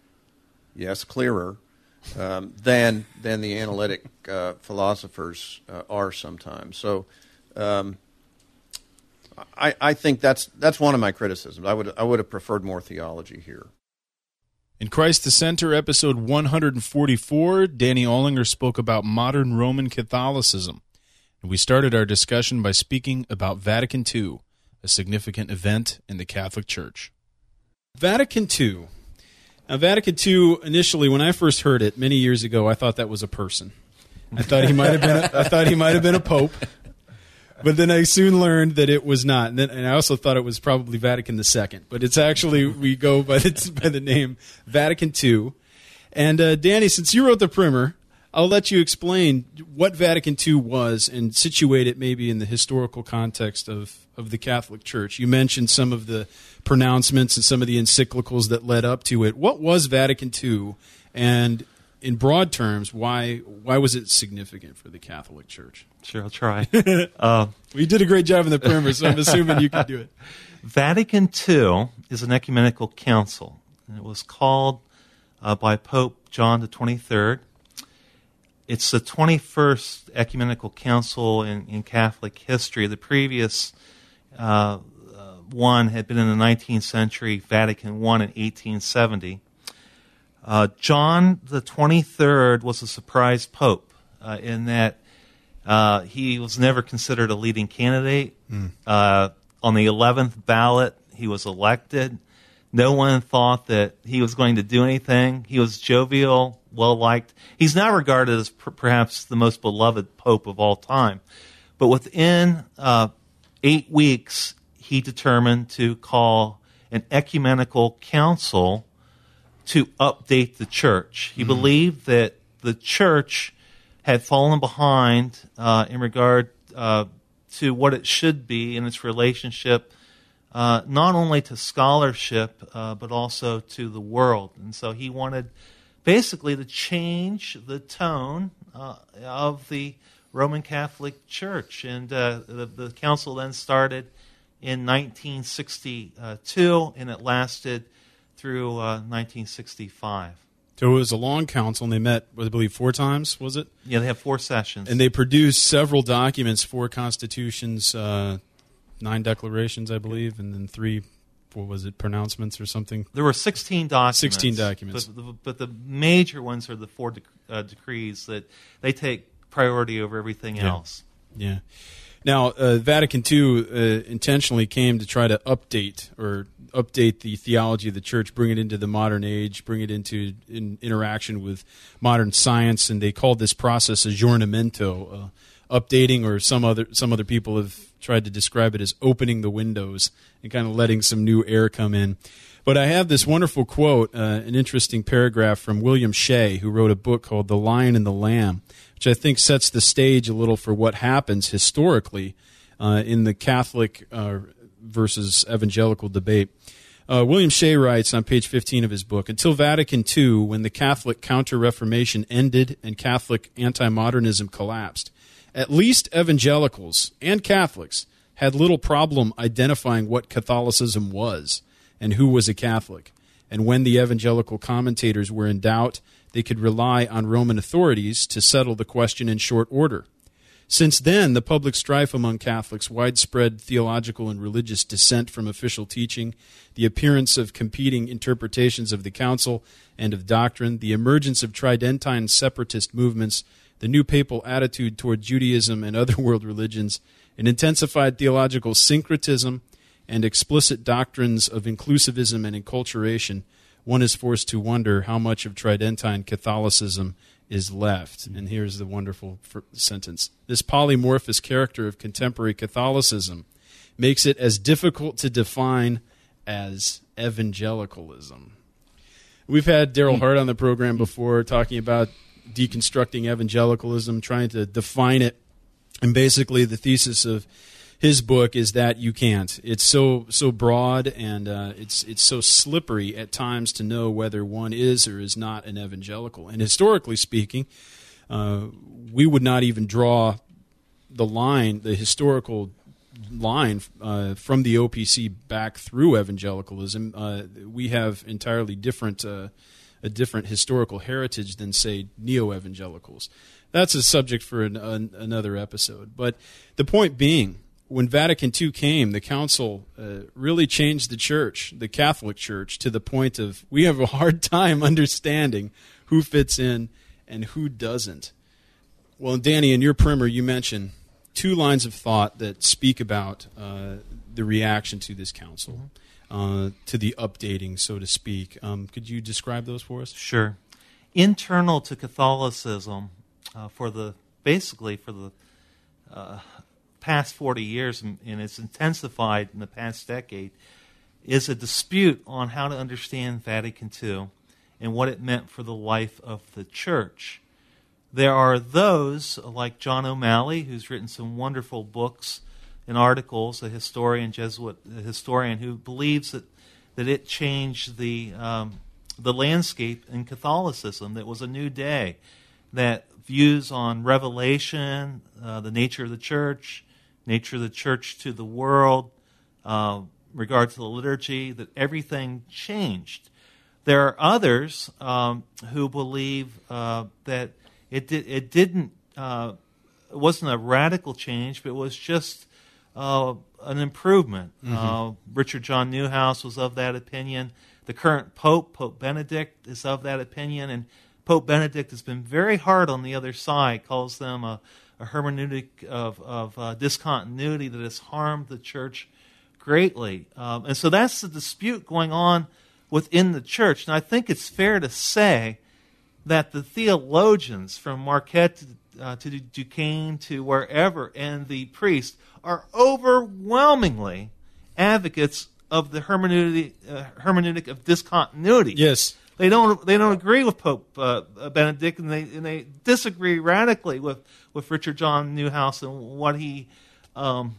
yes, clearer um, than than the analytic uh, philosophers uh, are sometimes. So. Um, I, I think that's that's one of my criticisms. I would I would have preferred more theology here. In Christ the Center, episode 144, Danny Olinger spoke about modern Roman Catholicism. And we started our discussion by speaking about Vatican II, a significant event in the Catholic Church. Vatican II. Now, Vatican II, initially, when I first heard it many years ago, I thought that was a person. I thought he might have been. A, I thought he might have been a pope. But then I soon learned that it was not, and, then, and I also thought it was probably Vatican II. But it's actually we go by the, by the name Vatican II. And uh, Danny, since you wrote the primer, I'll let you explain what Vatican II was and situate it maybe in the historical context of, of the Catholic Church. You mentioned some of the pronouncements and some of the encyclicals that led up to it. What was Vatican II, and in broad terms, why why was it significant for the Catholic Church? Sure, I'll try. well, you did a great job in the primer, so I'm assuming you can do it. Vatican II is an ecumenical council, and it was called uh, by Pope John the 23rd it's the 21st ecumenical council in, in Catholic history. The previous uh, uh, one had been in the 19th century, Vatican I in 1870. Uh, John the 23rd was a surprise pope uh, in that uh, he was never considered a leading candidate. Mm. on the 11th ballot, he was elected. No one thought that he was going to do anything. He was jovial, well liked. He's now regarded as per- perhaps the most beloved pope of all time. But within uh, eight weeks, he determined to call an ecumenical council to update the church. He mm. believed that the church had fallen behind uh, in regard uh, to what it should be in its relationship uh, not only to scholarship, uh, but also to the world. And so he wanted basically to change the tone uh, of the Roman Catholic Church. And uh, the, the, council then started in 1962 and it lasted through 1965. So it was a long council, and they met, I believe, four times. Was it? Yeah, they had four sessions, and they produced several documents, four constitutions, uh, nine declarations, I believe, and then three. What was it? Pronouncements or something? There were sixteen documents. Sixteen documents. But the, but the major ones are the four dec- uh, decrees that they take priority over everything yeah. else. Yeah. Now, uh, Vatican II uh, intentionally came to try to update or update the theology of the church, bring it into the modern age, bring it into in interaction with modern science, and they called this process aggiornamento, uh, updating, or some other some other people have tried to describe it as opening the windows and kind of letting some new air come in. But I have this wonderful quote, uh, an interesting paragraph from William Shea, who wrote a book called The Lion and the Lamb, which I think sets the stage a little for what happens historically uh, in the Catholic uh, versus evangelical debate. Uh, William Shea writes on page 15 of his book Until Vatican II, when the Catholic Counter Reformation ended and Catholic anti modernism collapsed, at least evangelicals and Catholics had little problem identifying what Catholicism was and who was a Catholic. And when the evangelical commentators were in doubt, they could rely on Roman authorities to settle the question in short order. Since then, the public strife among Catholics, widespread theological and religious dissent from official teaching, the appearance of competing interpretations of the Council and of doctrine, the emergence of Tridentine separatist movements, the new papal attitude toward Judaism and other world religions, an intensified theological syncretism, and explicit doctrines of inclusivism and enculturation, one is forced to wonder how much of Tridentine Catholicism is left. And here's the wonderful sentence This polymorphous character of contemporary Catholicism makes it as difficult to define as evangelicalism. We've had Darryl Hart on the program before talking about deconstructing evangelicalism, trying to define it. And basically, the thesis of his book is that you can't. It's so so broad and uh, it's it's so slippery at times to know whether one is or is not an evangelical. And historically speaking, uh, we would not even draw the line, the historical line uh, from the OPC back through evangelicalism. Uh, we have entirely different uh, a different historical heritage than, say, neo evangelicals. That's a subject for an, an, another episode. But the point being, when Vatican II came, the council uh, really changed the church, the Catholic Church, to the point of we have a hard time understanding who fits in and who doesn't. Well, Danny, in your primer, you mentioned two lines of thought that speak about uh, the reaction to this council. Mm-hmm uh, to the updating, so to speak. Um, could you describe those for us? Sure. Internal to Catholicism, uh, for the basically for the uh, past 40 years, and, it's intensified in the past decade, is a dispute on how to understand Vatican II and what it meant for the life of the church. There are those like John O'Malley, who's written some wonderful books and articles, a historian, Jesuit a historian, who believes that, that it changed the, um, the landscape in Catholicism, that was a new day, that views on revelation, uh, the nature of the church, nature of the church to the world, uh, regard to the liturgy, that everything changed. There are others um, who believe uh, that it did, it didn't uh, it wasn't a radical change, but it was just uh, an improvement. Mm-hmm. Uh, Richard John Neuhaus was of that opinion. The current Pope, Pope Benedict, is of that opinion, and Pope Benedict has been very hard on the other side, calls them a, a hermeneutic of, of uh, discontinuity that has harmed the church greatly. Um, and so that's the dispute going on within the church. And I think it's fair to say that the theologians from Marquette to, uh, to Duquesne to wherever and the priests are overwhelmingly advocates of the hermeneutic, uh, hermeneutic of discontinuity. Yes. They don't. They don't agree with Pope uh, Benedict, and they and they disagree radically with, with Richard John Neuhaus and what he, um,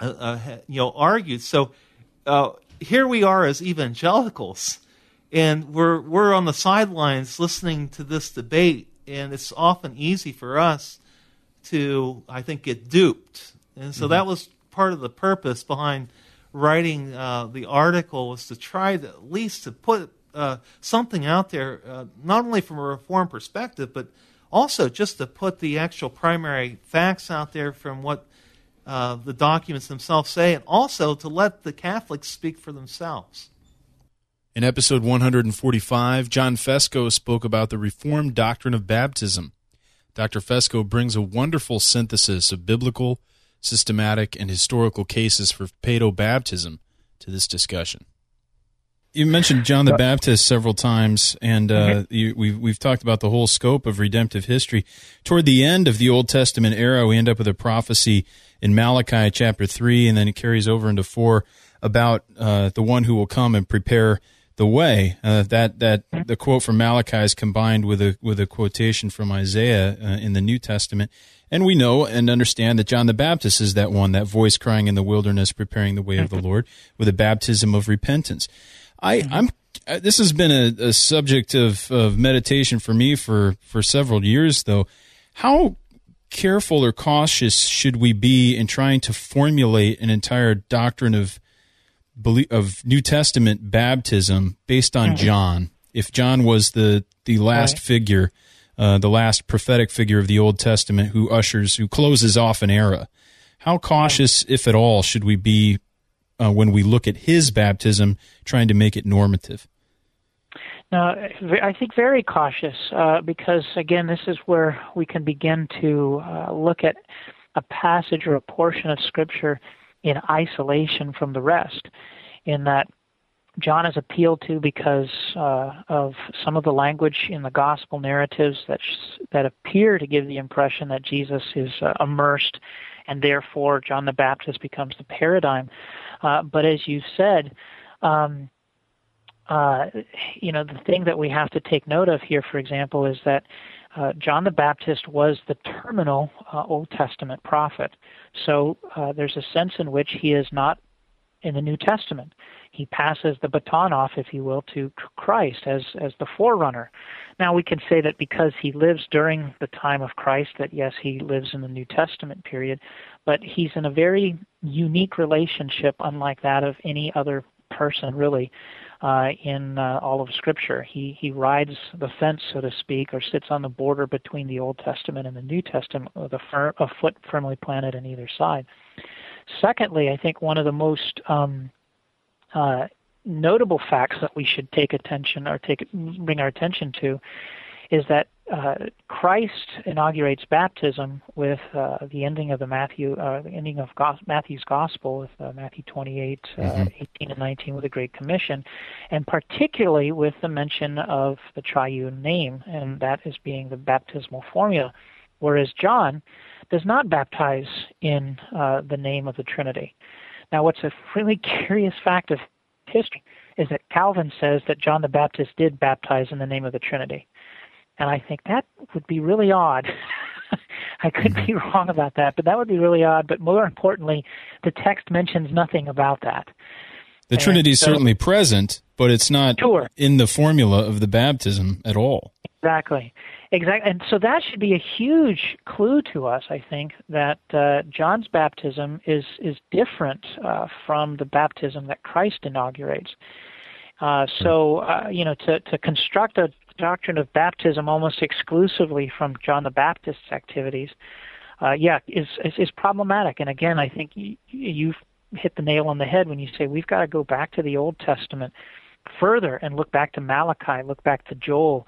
uh, uh, you know, argued. So uh, here we are as evangelicals, and we're we're on the sidelines listening to this debate, and it's often easy for us to, I think, get duped. And so Mm-hmm. that was part of the purpose behind writing uh, the article was to try to at least to put uh, something out there, uh, not only from a reform perspective, but also just to put the actual primary facts out there from what uh, the documents themselves say, and also to let the Catholics speak for themselves. In episode 145, John Fesko spoke about the Reformed doctrine of baptism. Dr. Fesko brings a wonderful synthesis of biblical, systematic, and historical cases for paedo baptism to this discussion. You mentioned John the Baptist several times, and uh, you, we've we've talked about the whole scope of redemptive history. Toward the end of the Old Testament era, we end up with a prophecy in Malachi chapter three, and then it carries over into four about uh, the one who will come and prepare the way. Uh, that that the quote from Malachi is combined with a with a quotation from Isaiah uh, in the New Testament, and we know and understand that John the Baptist is that one, that voice crying in the wilderness, preparing the way of the Lord, with a baptism of repentance. I, I'm. uh, This has been a, a subject of, of meditation for me for, for several years, though. How careful or cautious should we be in trying to formulate an entire doctrine of of New Testament baptism based on John? If John was the the last Right. figure, uh, the last prophetic figure of the Old Testament, who ushers, who closes off an era, how cautious, if at all, should we be uh, when we look at his baptism, trying to make it normative? Now, I think very cautious uh, because, again, this is where we can begin to uh, look at a passage or a portion of Scripture in isolation from the rest, in that John is appealed to because uh, of some of the language in the gospel narratives that sh- that appear to give the impression that Jesus is uh, immersed, and therefore John the Baptist becomes the paradigm. Uh, but as you said, um, uh, you know, the thing that we have to take note of here, for example, is that uh, John the Baptist was the terminal uh, Old Testament prophet. So uh, there's a sense in which he is not in the New Testament. He passes the baton off, if you will, to Christ as as the forerunner. Now we can say that because he lives during the time of Christ, that yes, he lives in the New Testament period, but he's in a very unique relationship, unlike that of any other person, really, uh, in uh, all of Scripture. He he rides the fence, so to speak, or sits on the border between the Old Testament and the New Testament, with a, fir- a foot firmly planted on either side. Secondly, I think one of the most um, uh, notable facts that we should take attention or take bring our attention to is that uh, Christ inaugurates baptism with uh, the ending of the Matthew, uh, the ending of Gos- Matthew's Gospel with uh, Matthew 28, uh, Mhm. 18 and 19 with the Great Commission, and particularly with the mention of the triune name, and that is being the baptismal formula. Whereas John does not baptize in uh, the name of the Trinity. Now, what's a really curious fact of history is that Calvin says that John the Baptist did baptize in the name of the Trinity. And I think that would be really odd. I could be mm-hmm. wrong about that, but that would be really odd. But more importantly, the text mentions nothing about that. The Trinity is so, certainly present, but it's not sure. in the formula of the baptism at all. Exactly. Exactly. And so that should be a huge clue to us, I think, that uh, John's baptism is, is different uh, from the baptism that Christ inaugurates. Uh, so, uh, you know, to, to construct a doctrine of baptism almost exclusively from John the Baptist's activities, uh, yeah, is, is, is problematic. And again, I think you, you've hit the nail on the head when you say we've got to go back to the Old Testament further and look back to Malachi, look back to Joel,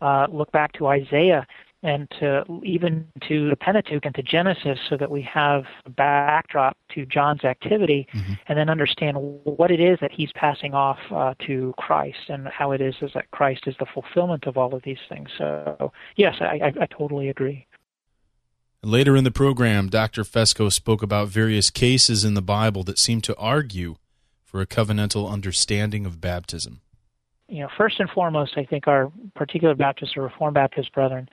uh, look back to Isaiah and to even to the Pentateuch and to Genesis so that we have a backdrop to John's activity mm-hmm. and then understand what it is that he's passing off uh, to Christ and how it is, is that Christ is the fulfillment of all of these things. So, yes, I, I, I totally agree. Later in the program, Dr. Fesko spoke about various cases in the Bible that seem to argue for a covenantal understanding of baptism you know, first and foremost, I think our particular Baptist or Reformed Baptist brethren,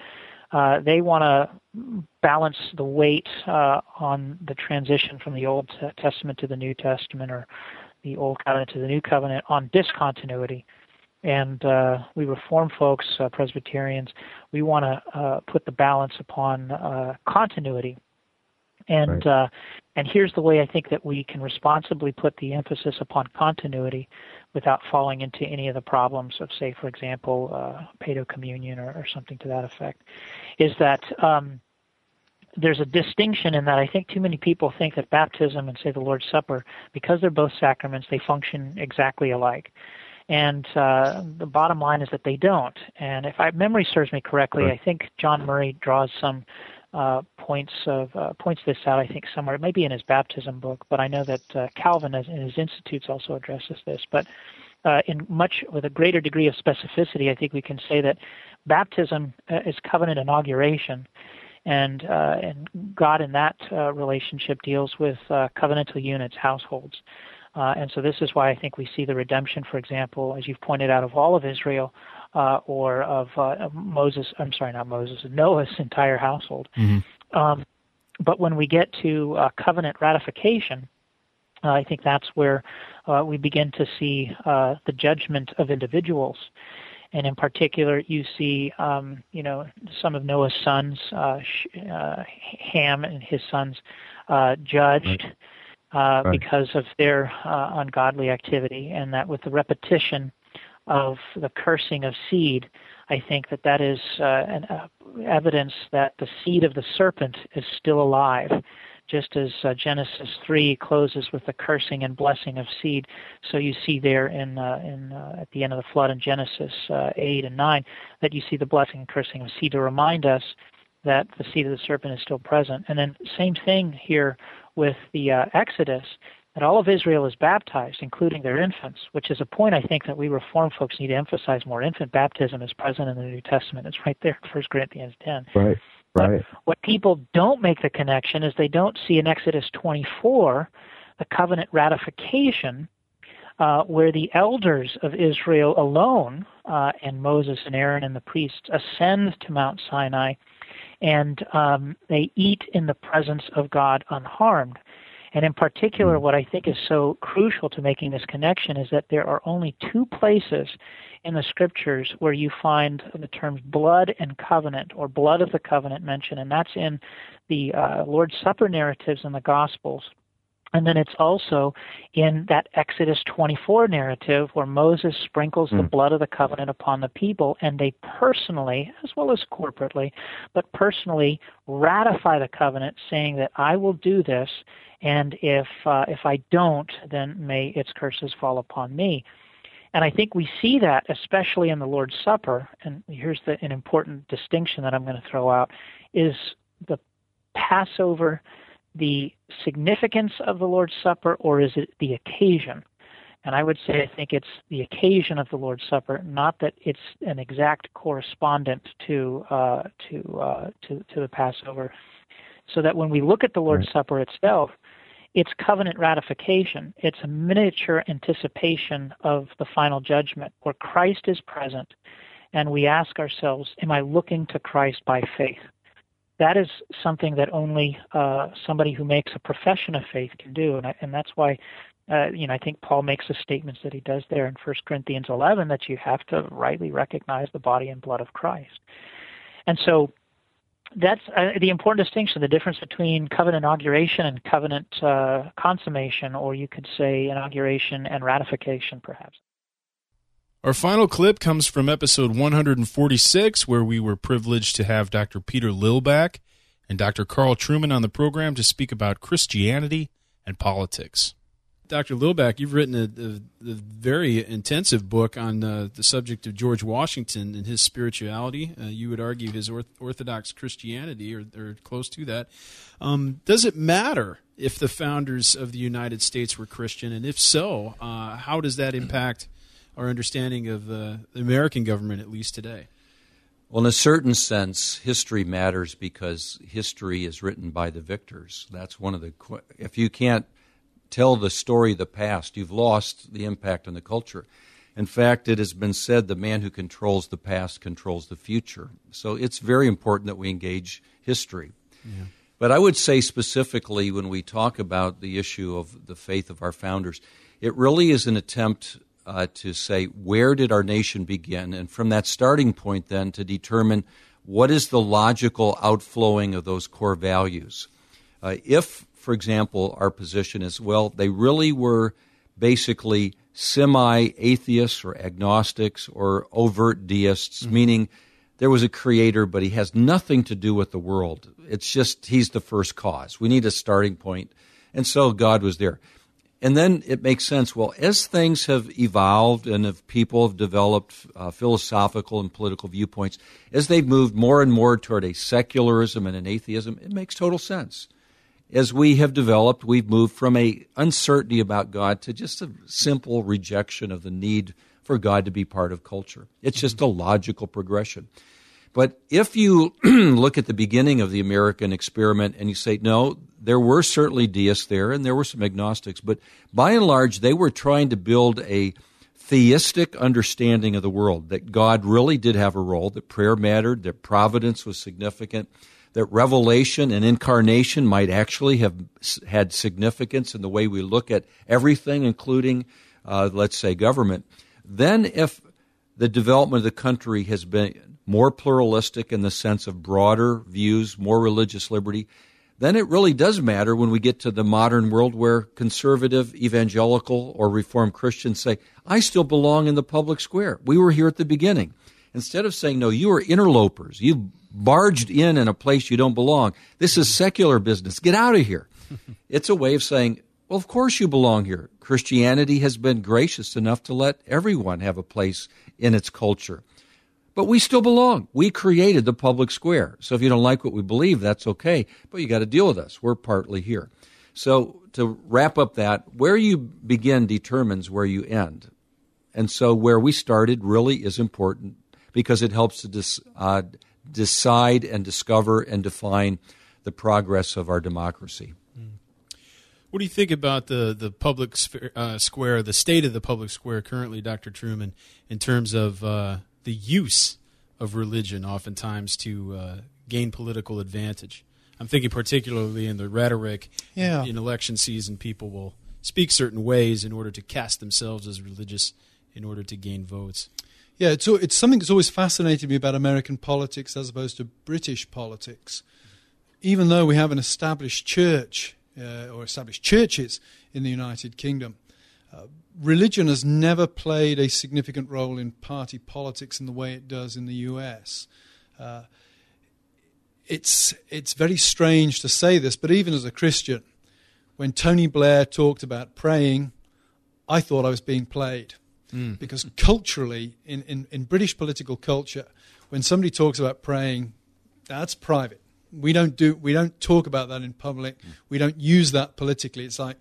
uh, they want to balance the weight uh, on the transition from the Old Testament to the New Testament or the Old Covenant to the New Covenant on discontinuity. And uh, we Reformed folks, uh, Presbyterians, we want to uh, put the balance upon uh, continuity. And right. and here's the way I think that we can responsibly put the emphasis upon continuity without falling into any of the problems of, say, for example, uh, pedo communion or, or, something to that effect, is that um, there's a distinction in that I think too many people think that baptism and, say, the Lord's Supper, because they're both sacraments, they function exactly alike. And uh, the bottom line is that they don't. And if I, memory serves me correctly, right. I think John Murray draws some uh, points of uh, points this out. I think somewhere it may be in his baptism book, but I know that uh, Calvin, in his institutes, also addresses this. But uh, in much with a greater degree of specificity, I think we can say that baptism uh, is covenant inauguration, and uh, and God in that relationship deals with covenantal units, households. and so this is why I think we see the redemption, for example, as you've pointed out, of all of Israel uh, or of uh, Moses. I'm sorry, not Moses, Noah's entire household. Mm-hmm. Um, but when we get to uh, covenant ratification, uh, I think that's where uh, we begin to see uh, the judgment of individuals. And in particular, you see, um, you know, some of Noah's sons, Ham and his sons, judged right. because of their ungodly activity, and that with the repetition of the cursing of seed, I think that that is uh, an, uh, evidence that the seed of the serpent is still alive. Just as uh, Genesis 3 closes with the cursing and blessing of seed, so you see there in, uh, in uh, at the end of the flood in Genesis uh, 8 and 9 that you see the blessing and cursing of seed to remind us that the seed of the serpent is still present. And then same thing here with the Exodus that all of Israel is baptized, including their infants, which is a point I think that we Reform folks need to emphasize more. Infant baptism is present in the New Testament. It's right there in 1 Corinthians 10. Right, right. But what people don't make the connection is they don't see in Exodus 24 the covenant ratification uh, where the elders of Israel alone, uh, and Moses and Aaron and the priests, ascend to Mount Sinai and um, they eat in the presence of God unharmed. And in particular, what I think is so crucial to making this connection is that there are only two places in the scriptures where you find the terms blood and covenant or blood of the covenant mentioned, and that's in the uh, Lord's Supper narratives in the Gospels. And then it's also in that Exodus 24 narrative where Moses sprinkles mm. the hmm. blood of the covenant upon the people, and they personally, as well as corporately, but personally ratify the covenant, saying that I will do this, and if uh, if I don't, then may its curses fall upon me. And I think we see that especially in the Lord's Supper. And here's the, an important distinction that I'm going to throw out: is the Passover the significance of the Lord's Supper, or is it the occasion? And I would say I think it's the occasion of the Lord's Supper, not that it's an exact correspondent to uh, to, uh, to to the Passover. So that when we look at the Lord's right. Supper itself, it's covenant ratification. It's a miniature anticipation of the final judgment where Christ is present and we ask ourselves, Am I looking to Christ by faith? That is something that only uh, somebody who makes a profession of faith can do. And, I, and that's why uh, you know, I think Paul makes the statements that he does there in 1 Corinthians 11 that you have to rightly recognize the body and blood of Christ. And so that's uh, the important distinction the difference between covenant inauguration and covenant uh, consummation, or you could say inauguration and ratification, perhaps. Our final clip comes from episode 146, where we were privileged to have Dr. Peter Lillback and Dr. Carl Trueman on the program to speak about Christianity and politics. Dr. Lillback, you've written a, a, a very intensive book on uh, the subject of George Washington and his spirituality. Uh, you would argue his orth- Orthodox Christianity, or, or, close to that. Um, does it matter if the founders of the United States were Christian? And if so, uh, how does that impact our understanding of uh, the American government, at least today? Well, in a certain sense, history matters because history is written by the victors. That's one of the. If you can't tell the story of the past, you've lost the impact on the culture. In fact, it has been said the man who controls the past controls the future. So it's very important that we engage history. Yeah. But I would say specifically when we talk about the issue of the faith of our founders, it really is an attempt uh, to say where did our nation begin, and from that starting point, then to determine what is the logical outflowing of those core values. Uh, if for example, our position is well, they really were basically semi atheists or agnostics or overt deists, mm-hmm. meaning there was a creator, but he has nothing to do with the world. It's just he's the first cause. We need a starting point. And so God was there. And then it makes sense. Well, as things have evolved and if people have developed uh, philosophical and political viewpoints, as they've moved more and more toward a secularism and an atheism, it makes total sense as we have developed, we've moved from a uncertainty about God to just a simple rejection of the need for God to be part of culture. It's just a logical progression. But if you look at the beginning of the American experiment and you say, no, there were certainly deists there and there were some agnostics, but by and large, they were trying to build a theistic understanding of the world, that God really did have a role, that prayer mattered, that providence was significant, that revelation and incarnation might actually have had significance in the way we look at everything, including, uh, let's say, government, then if the development of the country has been more pluralistic in the sense of broader views, more religious liberty, then it really does matter when we get to the modern world where conservative, evangelical, or reformed Christians say, I still belong in the public square. We were here at the beginning. Instead of saying, no, you are interlopers. You've barged in in a place you don't belong. This is secular business. Get out of here. it's a way of saying, well, of course you belong here. Christianity has been gracious enough to let everyone have a place in its culture. But we still belong. We created the public square. So if you don't like what we believe, that's okay. But you got to deal with us. We're partly here. So to wrap up that, where you begin determines where you end. And so where we started really is important because it helps to dis, uh, decide and discover and define the progress of our democracy. What do you think about the the public uh, square, the state of the public square currently, Dr. Trueman, in terms of uh, the use of religion, oftentimes to uh, gain political advantage? I'm thinking particularly in the rhetoric. Yeah. In election season, people will speak certain ways in order to cast themselves as religious, in order to gain votes. Yeah, it's, it's something that's always fascinated me about American politics as opposed to British politics. Even though we have an established church uh, or established churches in the United Kingdom, uh, religion has never played a significant role in party politics in the way it does in the US. Uh, it's, it's very strange to say this, but even as a Christian, when Tony Blair talked about praying, I thought I was being played. Mm. Because culturally, in, in, in British political culture, when somebody talks about praying, that's private. We don't do we don't talk about that in public. Mm. We don't use that politically. It's like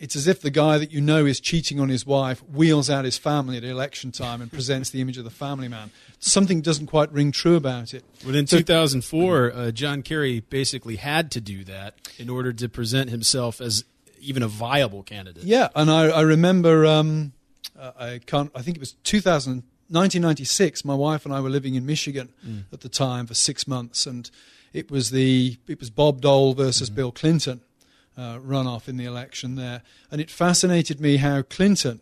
it's as if the guy that you know is cheating on his wife wheels out his family at election time and presents the image of the family man. Something doesn't quite ring true about it. But in 2004, uh, John Kerry basically had to do that in order to present himself as even a viable candidate. Yeah, and I, I remember, um, I can't, I think it was 2000, 1996. My wife and I were living in Michigan mm. at the time for six months, and it was the it was Bob Dole versus mm-hmm. Bill Clinton uh, runoff in the election there. And it fascinated me how Clinton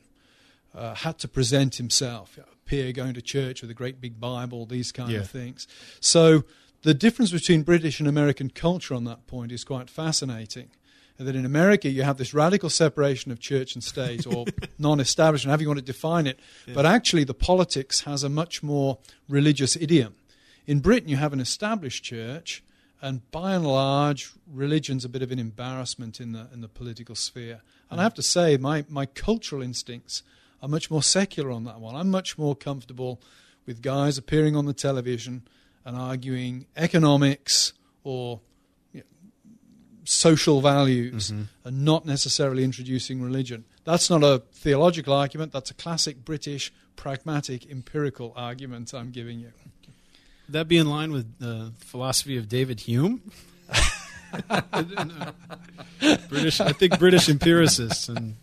uh, had to present himself, know, appear going to church with a great big Bible, these kind yeah. of things. So the difference between British and American culture on that point is quite fascinating. That in America you have this radical separation of church and state, or non-establishment, however you want to define it. Yeah. But actually, the politics has a much more religious idiom. In Britain, you have an established church, and by and large, religion's a bit of an embarrassment in the in the political sphere. And I have to say, my my cultural instincts are much more secular on that one. I'm much more comfortable with guys appearing on the television and arguing economics or you know, social values mm-hmm. and not necessarily introducing religion. That's not a theological argument. That's a classic British pragmatic empirical argument I'm giving you that be in line with the philosophy of David Hume? British, I think British empiricists, and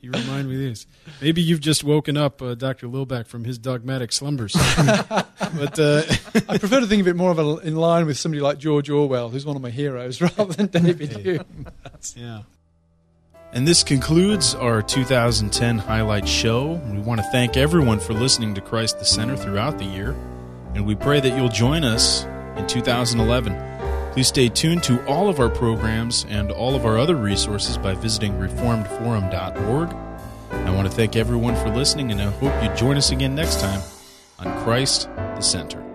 you remind me of these. Maybe you've just woken up uh, Dr. Lillback from his dogmatic slumbers. but uh, I prefer to think of it more of a, in line with somebody like George Orwell, who's one of my heroes, rather than David Hume. yeah. And this concludes our 2010 highlight show. We want to thank everyone for listening to Christ the Center throughout the year and we pray that you'll join us in 2011. Please stay tuned to all of our programs and all of our other resources by visiting reformedforum.org. I want to thank everyone for listening, and I hope you join us again next time on Christ the Center.